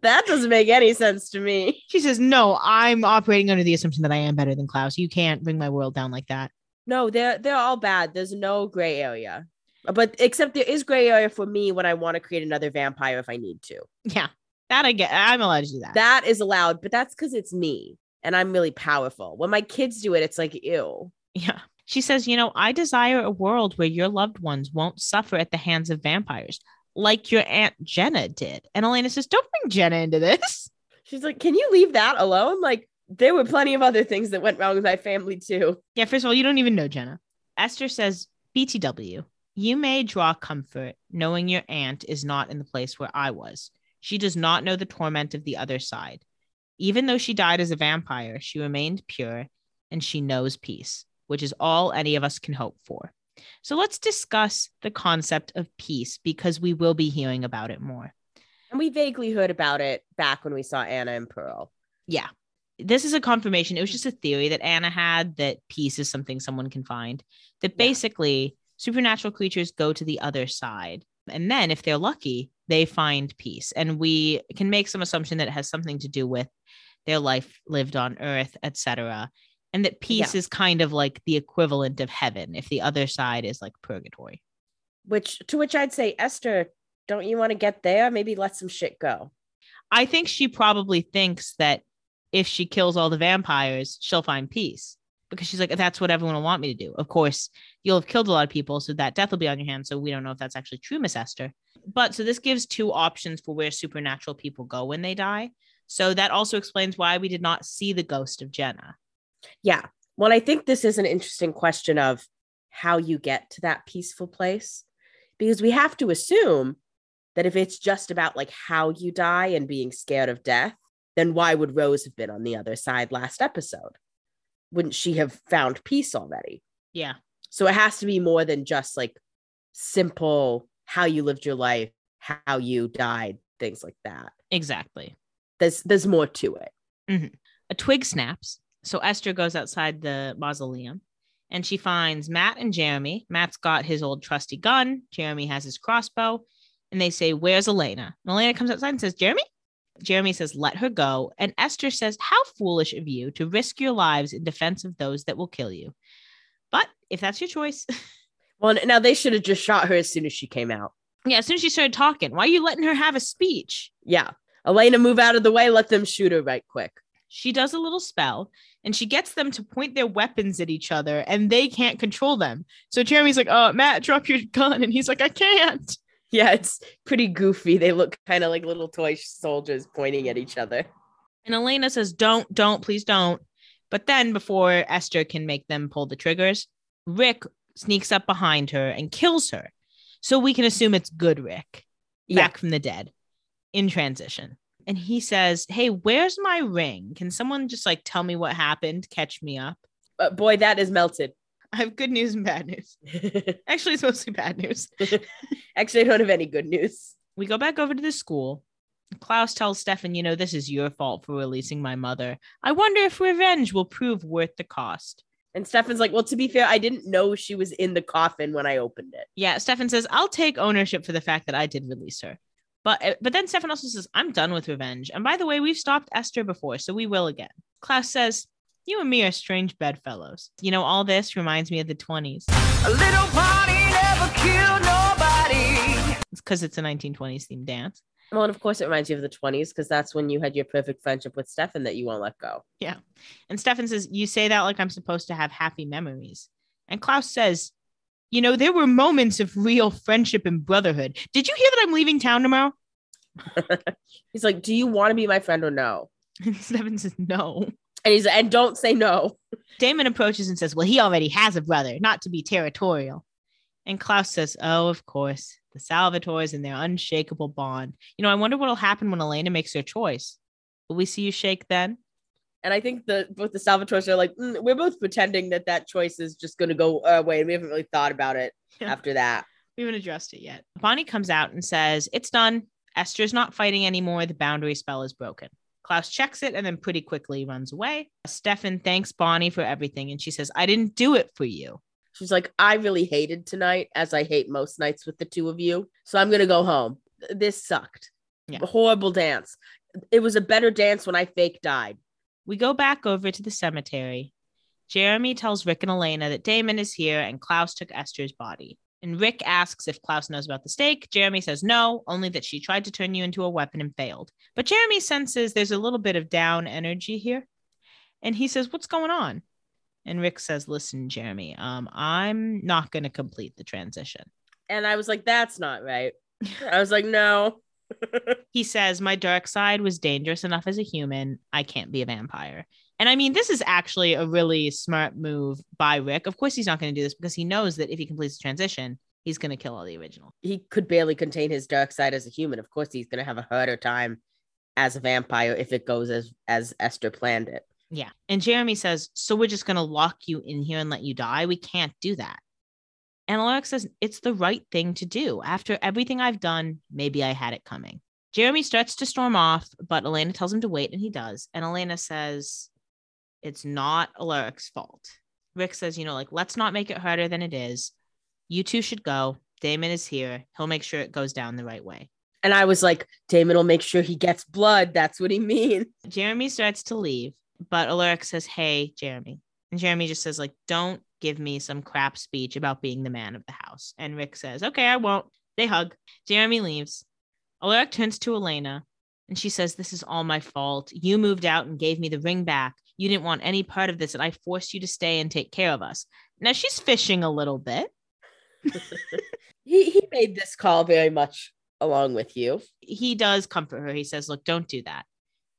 [SPEAKER 3] That doesn't make any sense to me.
[SPEAKER 2] She says, No, I'm operating under the assumption that I am better than Klaus. You can't bring my world down like that.
[SPEAKER 3] No, they're they're all bad. There's no gray area. But except there is gray area for me when I want to create another vampire if I need to.
[SPEAKER 2] Yeah, that I get. I'm allowed to do that.
[SPEAKER 3] That is allowed, but that's because it's me and I'm really powerful. When my kids do it, it's like ew.
[SPEAKER 2] Yeah. She says, You know, I desire a world where your loved ones won't suffer at the hands of vampires like your Aunt Jenna did. And Elena says, Don't bring Jenna into this.
[SPEAKER 3] She's like, Can you leave that alone? Like there were plenty of other things that went wrong with my family too.
[SPEAKER 2] Yeah, first of all, you don't even know Jenna. Esther says, BTW, you may draw comfort knowing your aunt is not in the place where I was. She does not know the torment of the other side. Even though she died as a vampire, she remained pure and she knows peace, which is all any of us can hope for. So let's discuss the concept of peace because we will be hearing about it more.
[SPEAKER 3] And we vaguely heard about it back when we saw Anna and Pearl.
[SPEAKER 2] Yeah. This is a confirmation. It was just a theory that Anna had that peace is something someone can find. That
[SPEAKER 3] Yeah.
[SPEAKER 2] basically supernatural creatures go to the other side. And then if they're lucky, they find peace. And we can make some assumption that it has something to do with their life lived on earth, etc. And that peace
[SPEAKER 3] Yeah.
[SPEAKER 2] is kind of like the equivalent of heaven if the other side is like purgatory.
[SPEAKER 3] Which to which I'd say, Esther, don't you want to get there? Maybe let some shit go.
[SPEAKER 2] I think she probably thinks that if she kills all the vampires, she'll find peace because she's like, that's what everyone will want me to do. Of course, you'll have killed a lot of people, so that death will be on your hands. So we don't know if that's actually true, Miss Esther. But so this gives two options for where supernatural people go when they die. So that also explains why we did not see the ghost of Jenna.
[SPEAKER 3] Yeah. Well, I think this is an interesting question of how you get to that peaceful place because we have to assume that if it's just about like how you die and being scared of death, then why would Rose have been on the other side last episode? Wouldn't she have found peace already?
[SPEAKER 2] Yeah.
[SPEAKER 3] So it has to be more than just like simple how you lived your life, how you died, things like that.
[SPEAKER 2] Exactly.
[SPEAKER 3] There's there's more to it. Mm-hmm.
[SPEAKER 2] a twig snaps. So Esther goes outside the mausoleum and she finds Matt and Jeremy. Matt's got his old trusty gun. Jeremy has his crossbow. And they say, Where's Elena? And Elena comes outside and says, Jeremy? Jeremy says, Let her go. And Esther says, How foolish of you to risk your lives in defense of those that will kill you. But if that's your choice,
[SPEAKER 3] Well, now they should have just shot her as soon as she came out.
[SPEAKER 2] yeah, as soon as she started talking, why are you letting her have a speech?
[SPEAKER 3] Yeah. Elena, move out of the way. Let them shoot her right quick.
[SPEAKER 2] she does a little spell and she gets them to point their weapons at each other and they can't control them. So Jeremy's like, Oh, Matt, drop your gun. And he's like, I can't.
[SPEAKER 3] Yeah, it's pretty goofy. They look kind of like little toy soldiers pointing at each other.
[SPEAKER 2] And Elena says, Don't, don't, please don't. But then before Esther can make them pull the triggers, Rick sneaks up behind her and kills her. So we can assume it's good Rick
[SPEAKER 3] Yeah.
[SPEAKER 2] back from the dead in transition. And he says, Hey, where's my ring? Can someone just like tell me what happened? Catch me up.
[SPEAKER 3] But boy, that is melted.
[SPEAKER 2] I have good news and bad news. Actually, it's mostly bad news.
[SPEAKER 3] Actually, I don't have any good news.
[SPEAKER 2] We go back over to the school. Klaus tells Stefan, you know, this is your fault for releasing my mother. I wonder if revenge will prove worth the cost.
[SPEAKER 3] And Stefan's like, well, to be fair, I didn't know she was in the coffin when I opened it.
[SPEAKER 2] Yeah, Stefan says, I'll take ownership for the fact that I did release her. But uh, but then Stefan also says, I'm done with revenge. And by the way, we've stopped Esther before, so we will again. Klaus says, You and me are strange bedfellows. You know, all this reminds me of the 20s.
[SPEAKER 1] A little party never killed nobody.
[SPEAKER 2] It's because it's a 1920s themed dance.
[SPEAKER 3] Well, and of course, it reminds you of the 20s because that's when you had your perfect friendship with Stefan that you won't let go. Yeah.
[SPEAKER 2] And Stefan says, You say that like I'm supposed to have happy memories. And Klaus says, You know, there were moments of real friendship and brotherhood. Did you hear that I'm leaving town tomorrow?
[SPEAKER 3] He's like, "Do you want to be my friend or no?"
[SPEAKER 2] And Stefan says, no.
[SPEAKER 3] And he's and don't say no.
[SPEAKER 2] Damon approaches and says, Well, he already has a brother, not to be territorial. And Klaus says, Oh, of course, the Salvatores and their unshakable bond. You know, I wonder what'll happen when Elena makes her choice. Will we see you shake then?
[SPEAKER 3] And I think the both the Salvatores are like, "Mm, we're both pretending that that choice is just going to go away, and we haven't really thought about it after that.
[SPEAKER 2] We haven't addressed it yet. Bonnie comes out and says, It's done. Esther's not fighting anymore. The boundary spell is broken. Klaus checks it and then pretty quickly runs away. Stefan thanks Bonnie for everything and she says, I didn't do it for you.
[SPEAKER 3] She's like, I really hated tonight, as I hate most nights with the two of you. So I'm gonna go home. This sucked.
[SPEAKER 2] Yeah.
[SPEAKER 3] Horrible dance. It was a better dance when I fake died.
[SPEAKER 2] We go back over to the cemetery. Jeremy tells Rick and Elena that Damon is here and Klaus took Esther's body. And Rick asks if Klaus knows about the stake. Jeremy says no, only that she tried to turn you into a weapon and failed. But Jeremy senses there's a little bit of down energy here. And he says, What's going on? And Rick says, Listen, Jeremy, um, I'm not going to complete the transition.
[SPEAKER 3] And I was like, that's not right. I was like, no.
[SPEAKER 2] He says, My dark side was dangerous enough as a human. I can't be a vampire. And I mean, this is actually a really smart move by Rick. Of course, he's not going to do this because he knows that if he completes the transition, he's going to kill all the original.
[SPEAKER 3] He could barely contain his dark side as a human. Of course, he's gonna have a harder time as a vampire if it goes as as Esther planned it.
[SPEAKER 2] Yeah. And Jeremy says, So we're just going to lock you in here and let you die? We can't do that. And Alaric says, It's the right thing to do. After everything I've done, maybe I had it coming. Jeremy starts to storm off, but Elena tells him to wait, and he does. And Elena says, It's not Alaric's fault. Rick says, You know, like, let's not make it harder than it is. You two should go. Damon is here. He'll make sure it goes down the right way.
[SPEAKER 3] And I was like, Damon will make sure he gets blood. That's what he means.
[SPEAKER 2] Jeremy starts to leave, but Alaric says, Hey, Jeremy. And Jeremy just says, like, don't give me some crap speech about being the man of the house. And Rick says, Okay, I won't. They hug. Jeremy leaves. Alaric turns to Elena and she says, This is all my fault. You moved out and gave me the ring back. You didn't want any part of this, and I forced you to stay and take care of us. Now she's fishing a little bit.
[SPEAKER 3] He he made this call very much along with you.
[SPEAKER 2] he does comfort her. He says, Look, don't do that.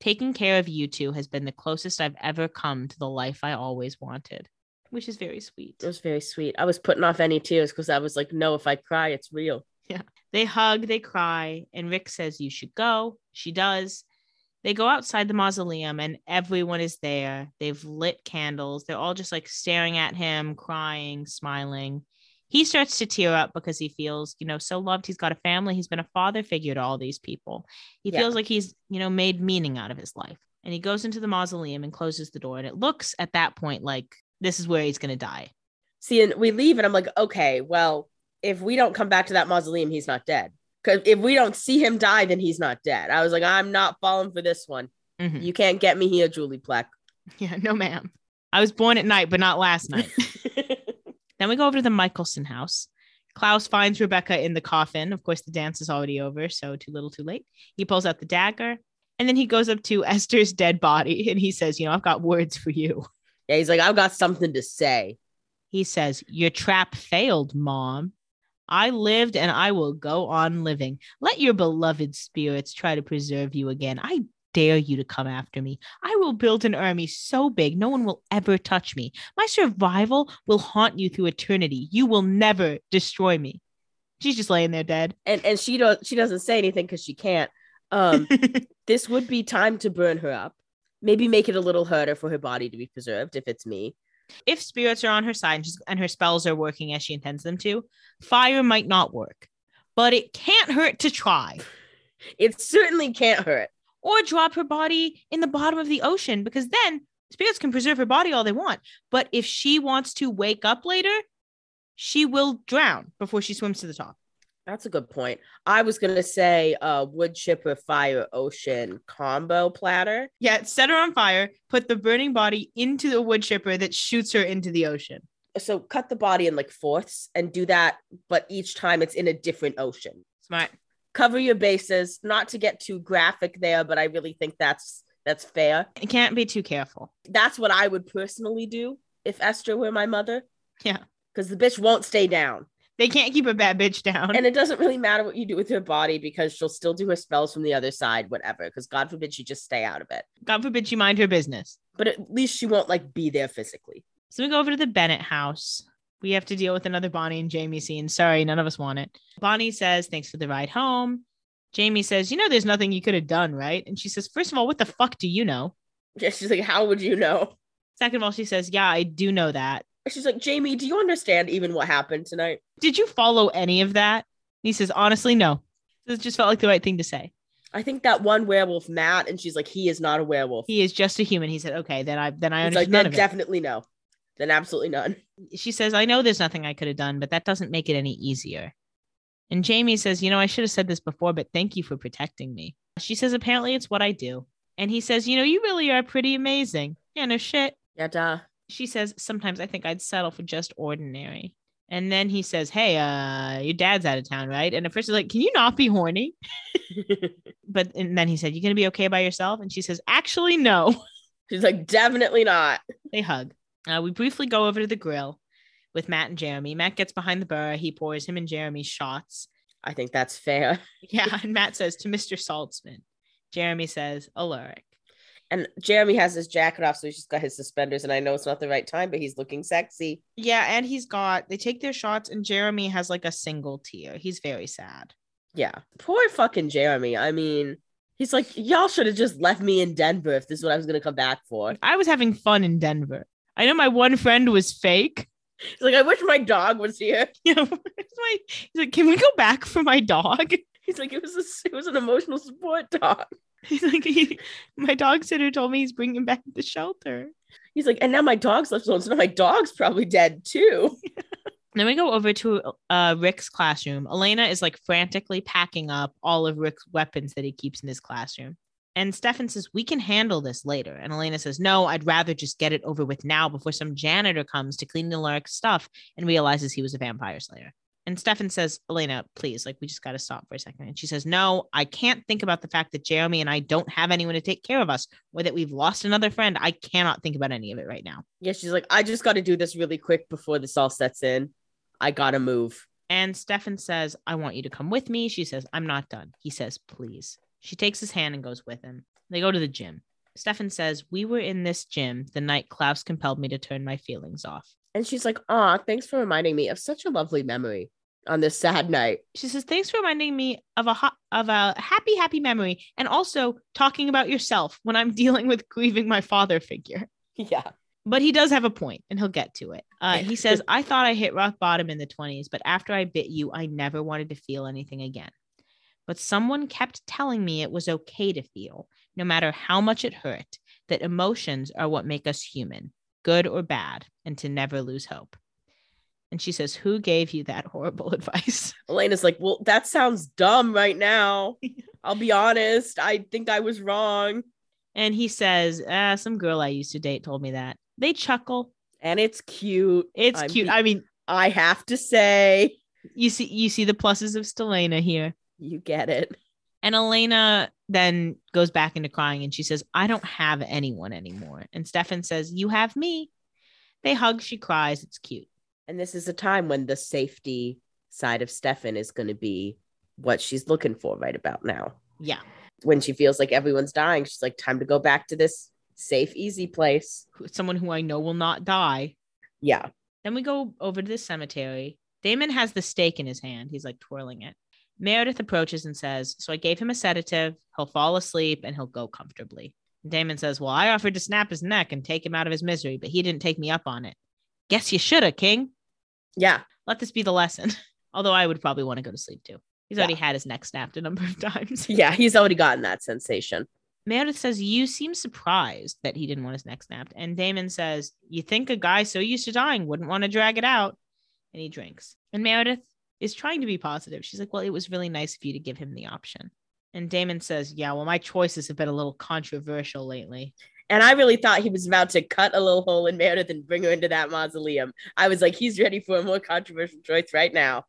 [SPEAKER 2] Taking care of you two has been the closest I've ever come to the life I always wanted, which is very sweet.
[SPEAKER 3] It was very sweet. I was putting off any tears because I was like, no, if I cry, it's real. Yeah.
[SPEAKER 2] They hug, they cry, and Rick says, You should go. She does. They go outside the mausoleum, and everyone is there. They've lit candles. They're all just like staring at him, crying, smiling. He starts to tear up because he feels, you know, so loved. He's got a family. He's been a father figure to all these people. He
[SPEAKER 3] Yeah.
[SPEAKER 2] feels like he's, you know, made meaning out of his life. And he goes into the mausoleum and closes the door. And it looks at that point like this is where he's going to die.
[SPEAKER 3] See, and we leave, and I'm like, okay, well, if we don't come back to that mausoleum, he's not dead. Because if we don't see him die, then he's not dead. I was like, I'm not falling for this one.
[SPEAKER 2] Mhm.
[SPEAKER 3] You can't get me here, Julie Plec.
[SPEAKER 2] Yeah, no, ma'am. I was born at night, but not last night. Then we go over to the Mikaelson house. Klaus finds Rebekah in the coffin. Of course, the dance is already over, so too little, too late. He pulls out the dagger and then he goes up to Esther's dead body and he says, You know, I've got words for you.
[SPEAKER 3] yeah, he's like, I've got something to say.
[SPEAKER 2] He says, Your trap failed, mom. I lived and I will go on living. Let your beloved spirits try to preserve you again. I dare you to come after me. I will build an army so big no one will ever touch me. My survival will haunt you through eternity. You will never destroy me. She's just laying there dead.
[SPEAKER 3] And and she don't she doesn't say anything because she can't. Um, this would be time to burn her up. Maybe make it a little harder for her body to be preserved if it's me.
[SPEAKER 2] If spirits are on her side and, her spells are working as she intends them to, fire might not work, but it can't hurt to try.
[SPEAKER 3] It certainly can't hurt.
[SPEAKER 2] or drop her body in the bottom of the ocean because then spirits can preserve her body all they want. But if she wants to wake up later, she will drown before she swims to the top.
[SPEAKER 3] That's a good point. I was gonna say uh wood chipper fire ocean combo platter.
[SPEAKER 2] Yeah, set her on fire, put the burning body into the wood chipper that shoots her into the ocean.
[SPEAKER 3] So cut the body in like fourths and do that, but each time it's in a different ocean.
[SPEAKER 2] Smart.
[SPEAKER 3] Cover your bases, not to get too graphic there, but I really think that's that's fair.
[SPEAKER 2] It can't be too careful.
[SPEAKER 3] That's what I would personally do if Esther were my mother.
[SPEAKER 2] Yeah.
[SPEAKER 3] because the bitch won't stay down.
[SPEAKER 2] They can't keep a bad bitch down.
[SPEAKER 3] And it doesn't really matter what you do with her body because she'll still do her spells from the other side, whatever. Because God forbid she just stay out of it.
[SPEAKER 2] God forbid she mind her business.
[SPEAKER 3] But at least she won't like be there physically.
[SPEAKER 2] So we go over to the Bennett house. We have to deal with another Bonnie and Jamie scene. Sorry, none of us want it. Bonnie says, Thanks for the ride home. Jamie says, You know, there's nothing you could have done, right? And she says, First of all, what the fuck do you know?
[SPEAKER 3] Yeah, she's like, How would you know?
[SPEAKER 2] Second of all, she says, Yeah, I do know that.
[SPEAKER 3] She's like, Jamie, do you understand even what happened tonight?
[SPEAKER 2] Did you follow any of that? And he says, Honestly, no. This just felt like the right thing to say.
[SPEAKER 3] I think that one werewolf, Matt, and she's like, he is not a werewolf.
[SPEAKER 2] He is just a human. He said, Okay, then I then I
[SPEAKER 3] He's like, then
[SPEAKER 2] of it.
[SPEAKER 3] definitely no. Then absolutely none.
[SPEAKER 2] she says, I know there's nothing I could have done, but that doesn't make it any easier. And Jamie says, You know, I should have said this before, but thank you for protecting me. She says, Apparently it's what I do. And he says, You know, you really are pretty amazing. Yeah, no shit.
[SPEAKER 3] Yeah, duh.
[SPEAKER 2] She says, Sometimes I think I'd settle for just ordinary. And then he says, Hey, uh, your dad's out of town, right? And at first, she's like, Can you not be horny? But and then he said, You gonna be okay by yourself? And she says, Actually, no.
[SPEAKER 3] she's like, definitely not.
[SPEAKER 2] They hug. Uh, we briefly go over to the grill with Matt and Jeremy. Matt gets behind the bar. He pours him and Jeremy shots.
[SPEAKER 3] I think that's fair.
[SPEAKER 2] Yeah. And Matt says to Mr. Saltzman. Jeremy says, Alaric.
[SPEAKER 3] And Jeremy has his jacket off, so he's just got his suspenders. And I know it's not the right time, but he's looking sexy.
[SPEAKER 2] Yeah. And he's got, they take their shots, and Jeremy has like a single tear. He's very sad.
[SPEAKER 3] Yeah. Poor fucking Jeremy. I mean, he's like, y'all should have just left me in Denver if this is what I was gonna come back for.
[SPEAKER 2] I was having fun in Denver. I know my one friend was fake.
[SPEAKER 3] He's like, I wish my dog was here.
[SPEAKER 2] You know, my, he's like, can we go back for my dog?
[SPEAKER 3] He's like, it was a, it was an emotional support dog.
[SPEAKER 2] He's like, he, my dog sitter told me he's bringing back the shelter.
[SPEAKER 3] He's like, and now my dog's left alone, so now my dog's probably dead too.
[SPEAKER 2] Then we go over to uh, Rick's classroom. Elena is like frantically packing up all of Rick's weapons that he keeps in his classroom. And Stefan says, We can handle this later. And Elena says, No, I'd rather just get it over with now before some janitor comes to clean the Lurk's stuff and realizes he was a vampire slayer. And Stefan says, Elena, please, like, we just got to stop for a second. And she says, No, I can't think about the fact that Jeremy and I don't have anyone to take care of us or that we've lost another friend. I cannot think about any of it right now.
[SPEAKER 3] Yeah, she's like, I just got to do this really quick before this all sets in. I gotta move.
[SPEAKER 2] And Stefan says, I want you to come with me. She says, I'm not done. He says, please. She takes his hand and goes with him. They go to the gym. Stefan says, We were in this gym the night Klaus compelled me to turn my feelings off.
[SPEAKER 3] And she's like, Aw, thanks for reminding me of such a lovely memory on this sad night.
[SPEAKER 2] She says, Thanks for reminding me of a ho- of a happy, happy memory and also talking about yourself when I'm dealing with grieving my father figure.
[SPEAKER 3] Yeah.
[SPEAKER 2] But he does have a point and he'll get to it. Uh, he says, I thought I hit rock bottom in the 20s, but after I bit you, I never wanted to feel anything again. But someone kept telling me it was okay to feel, no matter how much it hurt, that emotions are what make us human, good or bad, and to never lose hope. And she says, Who gave you that horrible advice?
[SPEAKER 3] Elena's like, Well, that sounds dumb right now. I'll be honest. I think I was wrong.
[SPEAKER 2] And he says, ah, Some girl I used to date told me that. They chuckle.
[SPEAKER 3] And it's cute.
[SPEAKER 2] It's
[SPEAKER 3] I'm
[SPEAKER 2] cute.
[SPEAKER 3] be-
[SPEAKER 2] I mean,
[SPEAKER 3] I have to say,
[SPEAKER 2] you see, you see the pluses of Stelena here.
[SPEAKER 3] you get it.
[SPEAKER 2] And Elena then goes back into crying and she says, I don't have anyone anymore. And Stefan says, You have me. They hug, she cries. It's cute.
[SPEAKER 3] And this is a time when the safety side of Stefan is going to be what she's looking for right about now.
[SPEAKER 2] Yeah.
[SPEAKER 3] When she feels like everyone's dying, she's like, time to go back to this safe, easy place.
[SPEAKER 2] Someone who I know will not die.
[SPEAKER 3] Yeah.
[SPEAKER 2] Then we go over to the cemetery. Damon has the stake in his hand. He's like twirling it. Meredith approaches and says, So I gave him a sedative. He'll fall asleep and he'll go comfortably. And Damon says, Well, I offered to snap his neck and take him out of his misery, but he didn't take me up on it. Guess you shoulda, King.
[SPEAKER 3] Yeah.
[SPEAKER 2] Let this be the lesson. Although I would probably want to go to sleep too. He's
[SPEAKER 3] Yeah.
[SPEAKER 2] already had his neck snapped a number of times.
[SPEAKER 3] Yeah. He's already gotten that sensation.
[SPEAKER 2] Meredith says, You seem surprised that he didn't want his neck snapped. And Damon says, You think a guy so used to dying wouldn't want to drag it out? And he drinks. And Meredith is trying to be positive. She's like, Well, it was really nice of you to give him the option. And Damon says, Yeah, well, my choices have been a little controversial lately.
[SPEAKER 3] And I really thought he was about to cut a little hole in Meredith and bring her into that mausoleum. I was like, he's ready for a more controversial choice right now.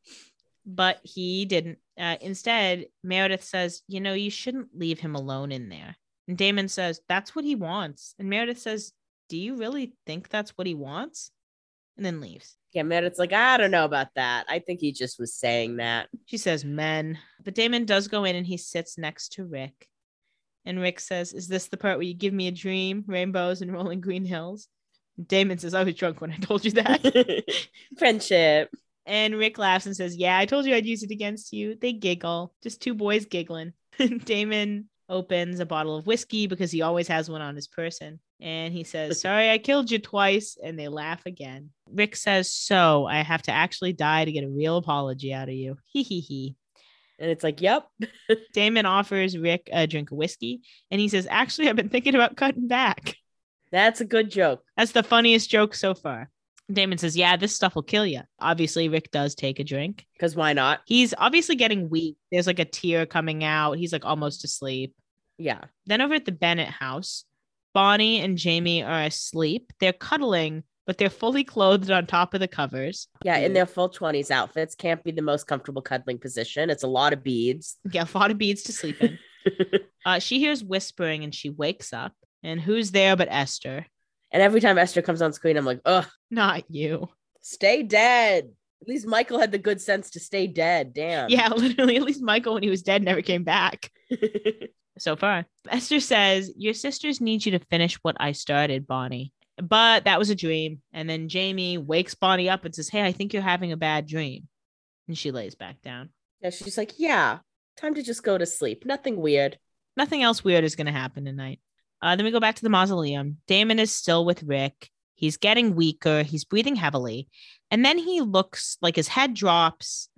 [SPEAKER 2] But he didn't. Uh, instead, Meredith says, You know, you shouldn't leave him alone in there. And Damon says, That's what he wants. And Meredith says, Do you really think that's what he wants? And then leaves.
[SPEAKER 3] Yeah, Meredith's like, I don't know about that. I think he just was saying that.
[SPEAKER 2] She says men. But Damon does go in and he sits next to Rick. And Rick says, Is this the part where you give me a dream, rainbows, and rolling green hills? Damon says, I was drunk when I told you that.
[SPEAKER 3] Friendship.
[SPEAKER 2] and Rick laughs and says, Yeah, I told you I'd use it against you. They giggle, just two boys giggling. Damon opens a bottle of whiskey because he always has one on his person. And he says, Sorry, I killed you twice. And they laugh again. Rick says, So I have to actually die to get a real apology out of you. Hee hee hee.
[SPEAKER 3] And it's like, yep.
[SPEAKER 2] Damon offers Rick a drink of whiskey. And he says, Actually, I've been thinking about cutting back.
[SPEAKER 3] That's a good joke.
[SPEAKER 2] That's the funniest joke so far. Damon says, Yeah, this stuff will kill you. Obviously, Rick does take a drink.
[SPEAKER 3] Because why not?
[SPEAKER 2] He's obviously getting weak. There's like a tear coming out. He's like almost asleep.
[SPEAKER 3] Yeah.
[SPEAKER 2] Then over at the Bennett house, Bonnie and Jamie are asleep. They're cuddling, but they're fully clothed on top of the covers.
[SPEAKER 3] Yeah. In their full 20s outfits, can't be the most comfortable cuddling position. It's a lot of beads.
[SPEAKER 2] Yeah, a lot of beads to sleep in. Uh, she hears whispering and she wakes up. And who's there but Esther?
[SPEAKER 3] And every time Esther comes on screen, I'm like, ugh,
[SPEAKER 2] Not you.
[SPEAKER 3] stay dead. At least Mikael had the good sense to stay dead. Damn.
[SPEAKER 2] Yeah, literally, at least Mikael, when he was dead, never came back. so far. Esther says, Your sisters need you to finish what I started, Bonnie. But that was a dream. And then Jamie wakes Bonnie up and says, Hey, I think you're having a bad dream. And she lays back down.
[SPEAKER 3] yeah. She's like, yeah, time to just go to sleep. Nothing weird.
[SPEAKER 2] Nothing else weird is going to happen tonight. Uh, then we go back to the mausoleum. Damon is still with Rick. He's getting weaker. He's breathing heavily. And then he looks like his head drops.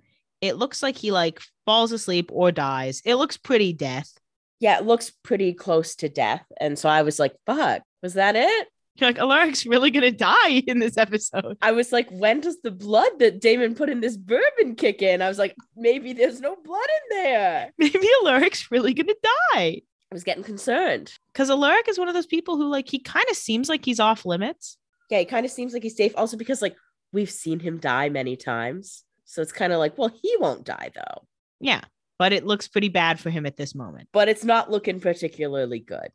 [SPEAKER 2] It looks like he like falls asleep or dies. It looks pretty death.
[SPEAKER 3] Yeah, it looks pretty close to death. And so I was like, fuck, was that it?
[SPEAKER 2] You're like, Alaric's really gonna die in this episode.
[SPEAKER 3] I was like, when does the blood that Damon put in this bourbon kick in? I was like, maybe there's no blood in there.
[SPEAKER 2] Maybe Alaric's really gonna die.
[SPEAKER 3] I was getting concerned.
[SPEAKER 2] Because Alaric is one of those people who like he kind of seems like he's off limits.
[SPEAKER 3] Yeah, he kind of seems like he's safe. Also, because like we've seen him die many times. So it's kind of like, well, he won't die though.
[SPEAKER 2] Yeah. But it looks pretty bad for him at this moment.
[SPEAKER 3] But it's not looking particularly good.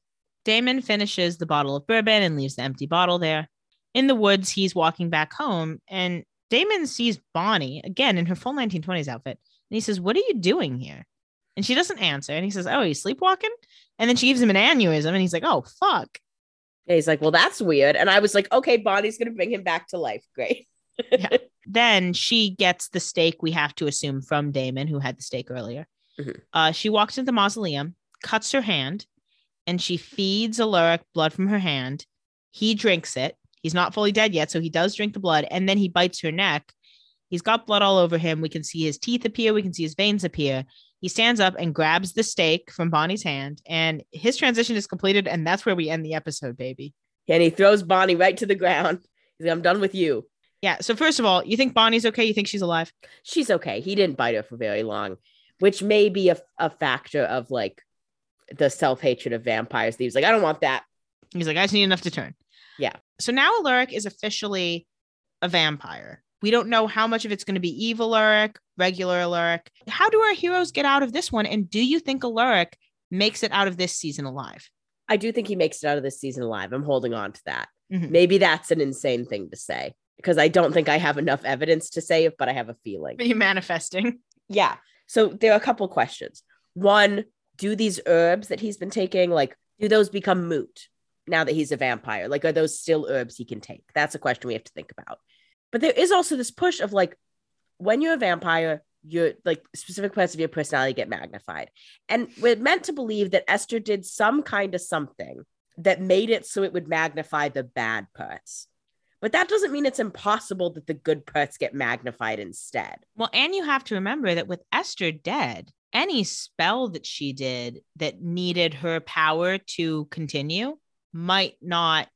[SPEAKER 2] Damon finishes the bottle of bourbon and leaves the empty bottle there. In the woods, he's walking back home, and Damon sees Bonnie again in her full 1920s outfit. And he says, What are you doing here? And she doesn't answer. And he says, Oh, you sleepwalking? And then she gives him an aneurysm, and he's like, Oh, fuck.
[SPEAKER 3] Yeah, he's like, well, that's weird. And I was like, okay, Bonnie's gonna bring him back to life. Great.
[SPEAKER 2] Yeah. Then she gets the stake, we have to assume, from Damon, who had the stake earlier.
[SPEAKER 3] Mhm.
[SPEAKER 2] Uh, she walks into the mausoleum, cuts her hand, and she feeds Alaric blood from her hand. He drinks it. He's not fully dead yet, so he does drink the blood, and then he bites her neck. He's got blood all over him. We can see his teeth appear, we can see his veins appear. He stands up and grabs the stake from Bonnie's hand, and his transition is completed, and that's where we end the episode, baby.
[SPEAKER 3] and he throws Bonnie right to the ground. He's like, I'm done with you.
[SPEAKER 2] Yeah. So first of all, you think Bonnie's okay? You think she's alive?
[SPEAKER 3] She's okay. He didn't bite her for very long, which may be a, a factor of like the self hatred of vampires. He was like, I don't want that.
[SPEAKER 2] He's like, I just need enough to turn.
[SPEAKER 3] Yeah.
[SPEAKER 2] So now Alaric is officially a vampire. We don't know how much of it's going to be evil Alaric, regular Alaric. How do our heroes get out of this one? And do you think Alaric makes it out of this season alive?
[SPEAKER 3] I do think he makes it out of this season alive. I'm holding on to that.
[SPEAKER 2] Mhm.
[SPEAKER 3] Maybe that's an insane thing to say because I don't think I have enough evidence to say it, but I have a feeling.
[SPEAKER 2] Are you manifesting?
[SPEAKER 3] Yeah. So there are a couple questions. One, do these herbs that he's been taking, like, do those become moot now that he's a vampire? Like, are those still herbs he can take? That's a question we have to think about. But there is also this push of like, when you're a vampire, your like specific parts of your personality get magnified. And we're meant to believe that Esther did some kind of something that made it so it would magnify the bad parts. But that doesn't mean it's impossible that the good parts get magnified instead.
[SPEAKER 2] Well, and you have to remember that with Esther dead, any spell that she did that needed her power to continue might not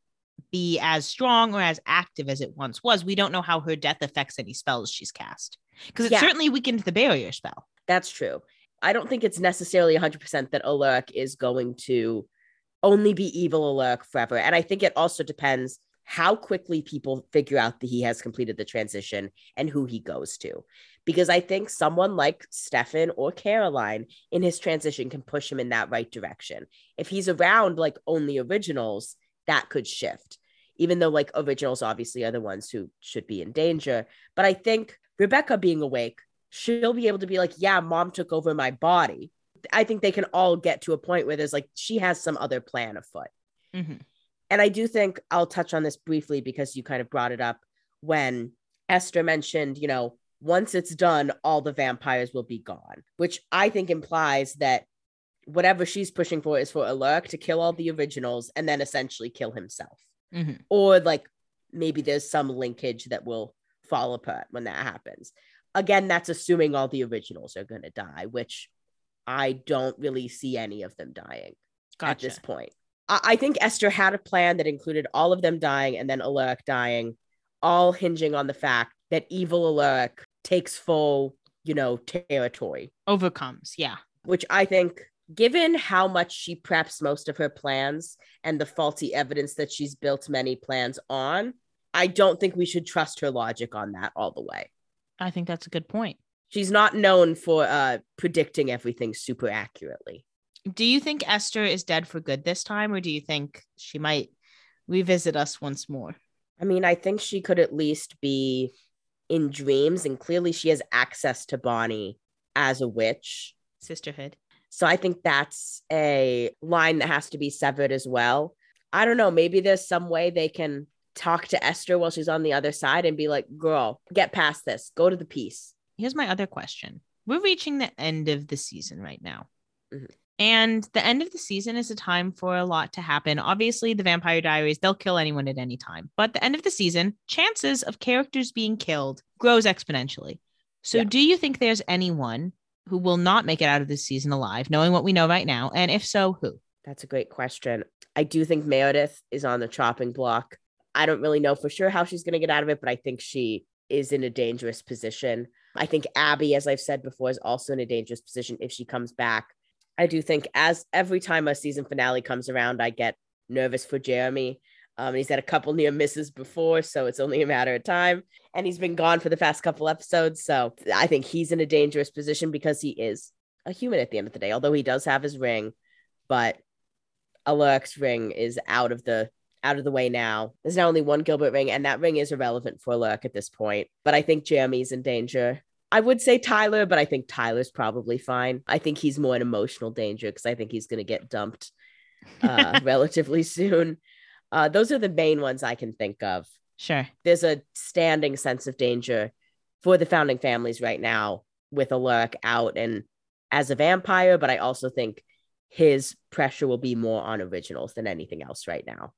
[SPEAKER 2] be as strong or as active as it once was. We don't know how her death affects any spells she's cast because it
[SPEAKER 3] Yeah.
[SPEAKER 2] certainly weakened the barrier spell.
[SPEAKER 3] That's true. I don't think it's necessarily 100% that Alaric is going to only be evil Alaric forever. And I think it also depends how quickly people figure out that he has completed the transition and who he goes to. Because I think someone like Stefan or Caroline in his transition can push him in that right direction. If he's around like only originals, that could shift. even though like originals obviously are the ones who should be in danger. But I think Rebekah being awake, she'll be able to be like, yeah, mom took over my body. I think they can all get to a point where there's like, she has some other plan afoot.
[SPEAKER 2] Mhm.
[SPEAKER 3] And I do think I'll touch on this briefly because you kind of brought it up when Esther mentioned, you know, once it's done, all the vampires will be gone, which I think implies that whatever she's pushing for is for Alaric to kill all the originals and then essentially kill himself.
[SPEAKER 2] Mhm.
[SPEAKER 3] Or like maybe there's some linkage that will fall apart when that happens. Again, that's assuming all the originals are going to die, which I don't really see any of them dying at this point. I, think Esther had a plan that included all of them dying and then Alaric dying, all hinging on the fact that evil Alaric takes full, you know, territory,
[SPEAKER 2] Overcomes. Yeah.
[SPEAKER 3] which I think, given how much she preps most of her plans and the faulty evidence that she's built many plans on, I don't think we should trust her logic on that all the way.
[SPEAKER 2] I think that's a good point.
[SPEAKER 3] She's not known for uh, predicting everything super accurately.
[SPEAKER 2] Do you think Esther is dead for good this time, or do you think she might revisit us once more?
[SPEAKER 3] I mean, I think she could at least be in dreams, and clearly she has access to Bonnie as a witch.
[SPEAKER 2] Sisterhood.
[SPEAKER 3] So I think that's a line that has to be severed as well. I don't know. Maybe there's some way they can talk to Esther while she's on the other side and be like, girl, get past this, go to the peace.
[SPEAKER 2] Here's my other question. We're reaching the end of the season right now.
[SPEAKER 3] Mhm.
[SPEAKER 2] And the end of the season is a time for a lot to happen. Obviously, the Vampire Diaries, they'll kill anyone at any time. But the end of the season, chances of characters being killed grows exponentially. So,
[SPEAKER 3] Yeah.
[SPEAKER 2] do you think there's anyone who will not make it out of this season alive, knowing what we know right now? And if so, who?
[SPEAKER 3] That's a great question. I do think Meredith is on the chopping block. I don't really know for sure how she's going to get out of it, but I think she is in a dangerous position. I think Abby, as I've said before, is also in a dangerous position if she comes back. I do think as every time a season finale comes around, I get nervous for Jeremy. Um, he's had a couple near misses before, so it's only a matter of time. And he's been gone for the past couple episodes. So I think he's in a dangerous position because he is a human at the end of the day, although he does have his ring. But Alaric's ring is out of the out of the way now. There's now only one Gilbert ring, and that ring is irrelevant for Alaric at this point. But I think Jeremy's in danger. I would say Tyler, but I think Tyler's probably fine. I think he's more in emotional danger because I think he's going to get dumped uh, relatively soon. Uh, those are the main ones I can think of.
[SPEAKER 2] Sure.
[SPEAKER 3] There's a standing sense of danger for the founding families right now with Alaric out and as a vampire, but I also think his pressure will be more on originals than anything else right now.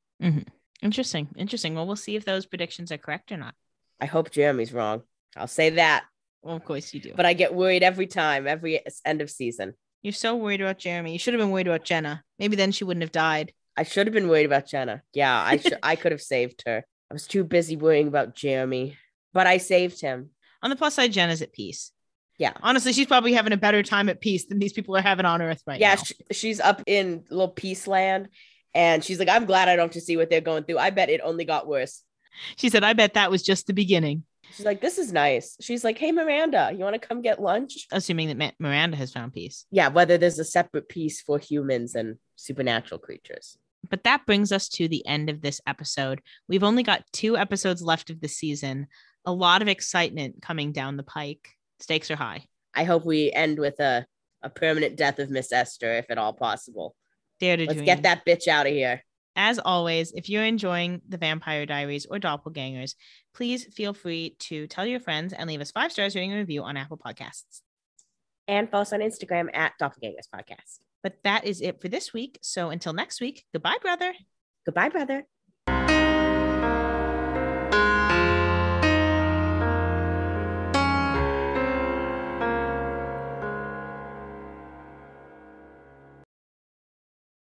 [SPEAKER 2] Interesting. Interesting. Well, we'll see if those predictions are correct or not.
[SPEAKER 3] I hope Jeremy's wrong. I'll say that,
[SPEAKER 2] Well, of course you do.
[SPEAKER 3] but I get worried every time, every end of season.
[SPEAKER 2] You're so worried about Jeremy. You should have been worried about Jenna. Maybe then she wouldn't have died.
[SPEAKER 3] I should have been worried about Jenna. Yeah, I should. I could have saved her. I was too busy worrying about Jeremy, but I saved him.
[SPEAKER 2] On the plus side, Jenna's at peace.
[SPEAKER 3] Yeah.
[SPEAKER 2] Honestly, she's probably having a better time at peace than these people are having on Earth right
[SPEAKER 3] yeah,
[SPEAKER 2] now.
[SPEAKER 3] sh- she's up in little peace land, and she's like, "I'm glad I don't have to see what they're going through. I bet it only got worse."
[SPEAKER 2] She said, I bet that was just the beginning.
[SPEAKER 3] She's like, "This is nice." She's like, "Hey, Miranda, you want to come get lunch?"
[SPEAKER 2] Assuming that Ma- Miranda has found peace.
[SPEAKER 3] Yeah, whether there's a separate peace for humans and supernatural creatures.
[SPEAKER 2] But that brings us to the end of this episode. We've only got two episodes left of the season. A lot of excitement coming down the pike. Stakes are high.
[SPEAKER 3] I hope we end with a a permanent death of Miss Esther, if at all possible.
[SPEAKER 2] Dare to do.
[SPEAKER 3] Let's
[SPEAKER 2] dream.
[SPEAKER 3] get that bitch out of here.
[SPEAKER 2] As always, if you're enjoying the Vampire Diaries or Doppelgangers, please feel free to tell your friends and leave us five stars rating and review on Apple Podcasts.
[SPEAKER 3] And follow us on Instagram at Doppelgangers Podcast.
[SPEAKER 2] But that is it for this week. So until next week, goodbye, brother.
[SPEAKER 3] Goodbye, brother.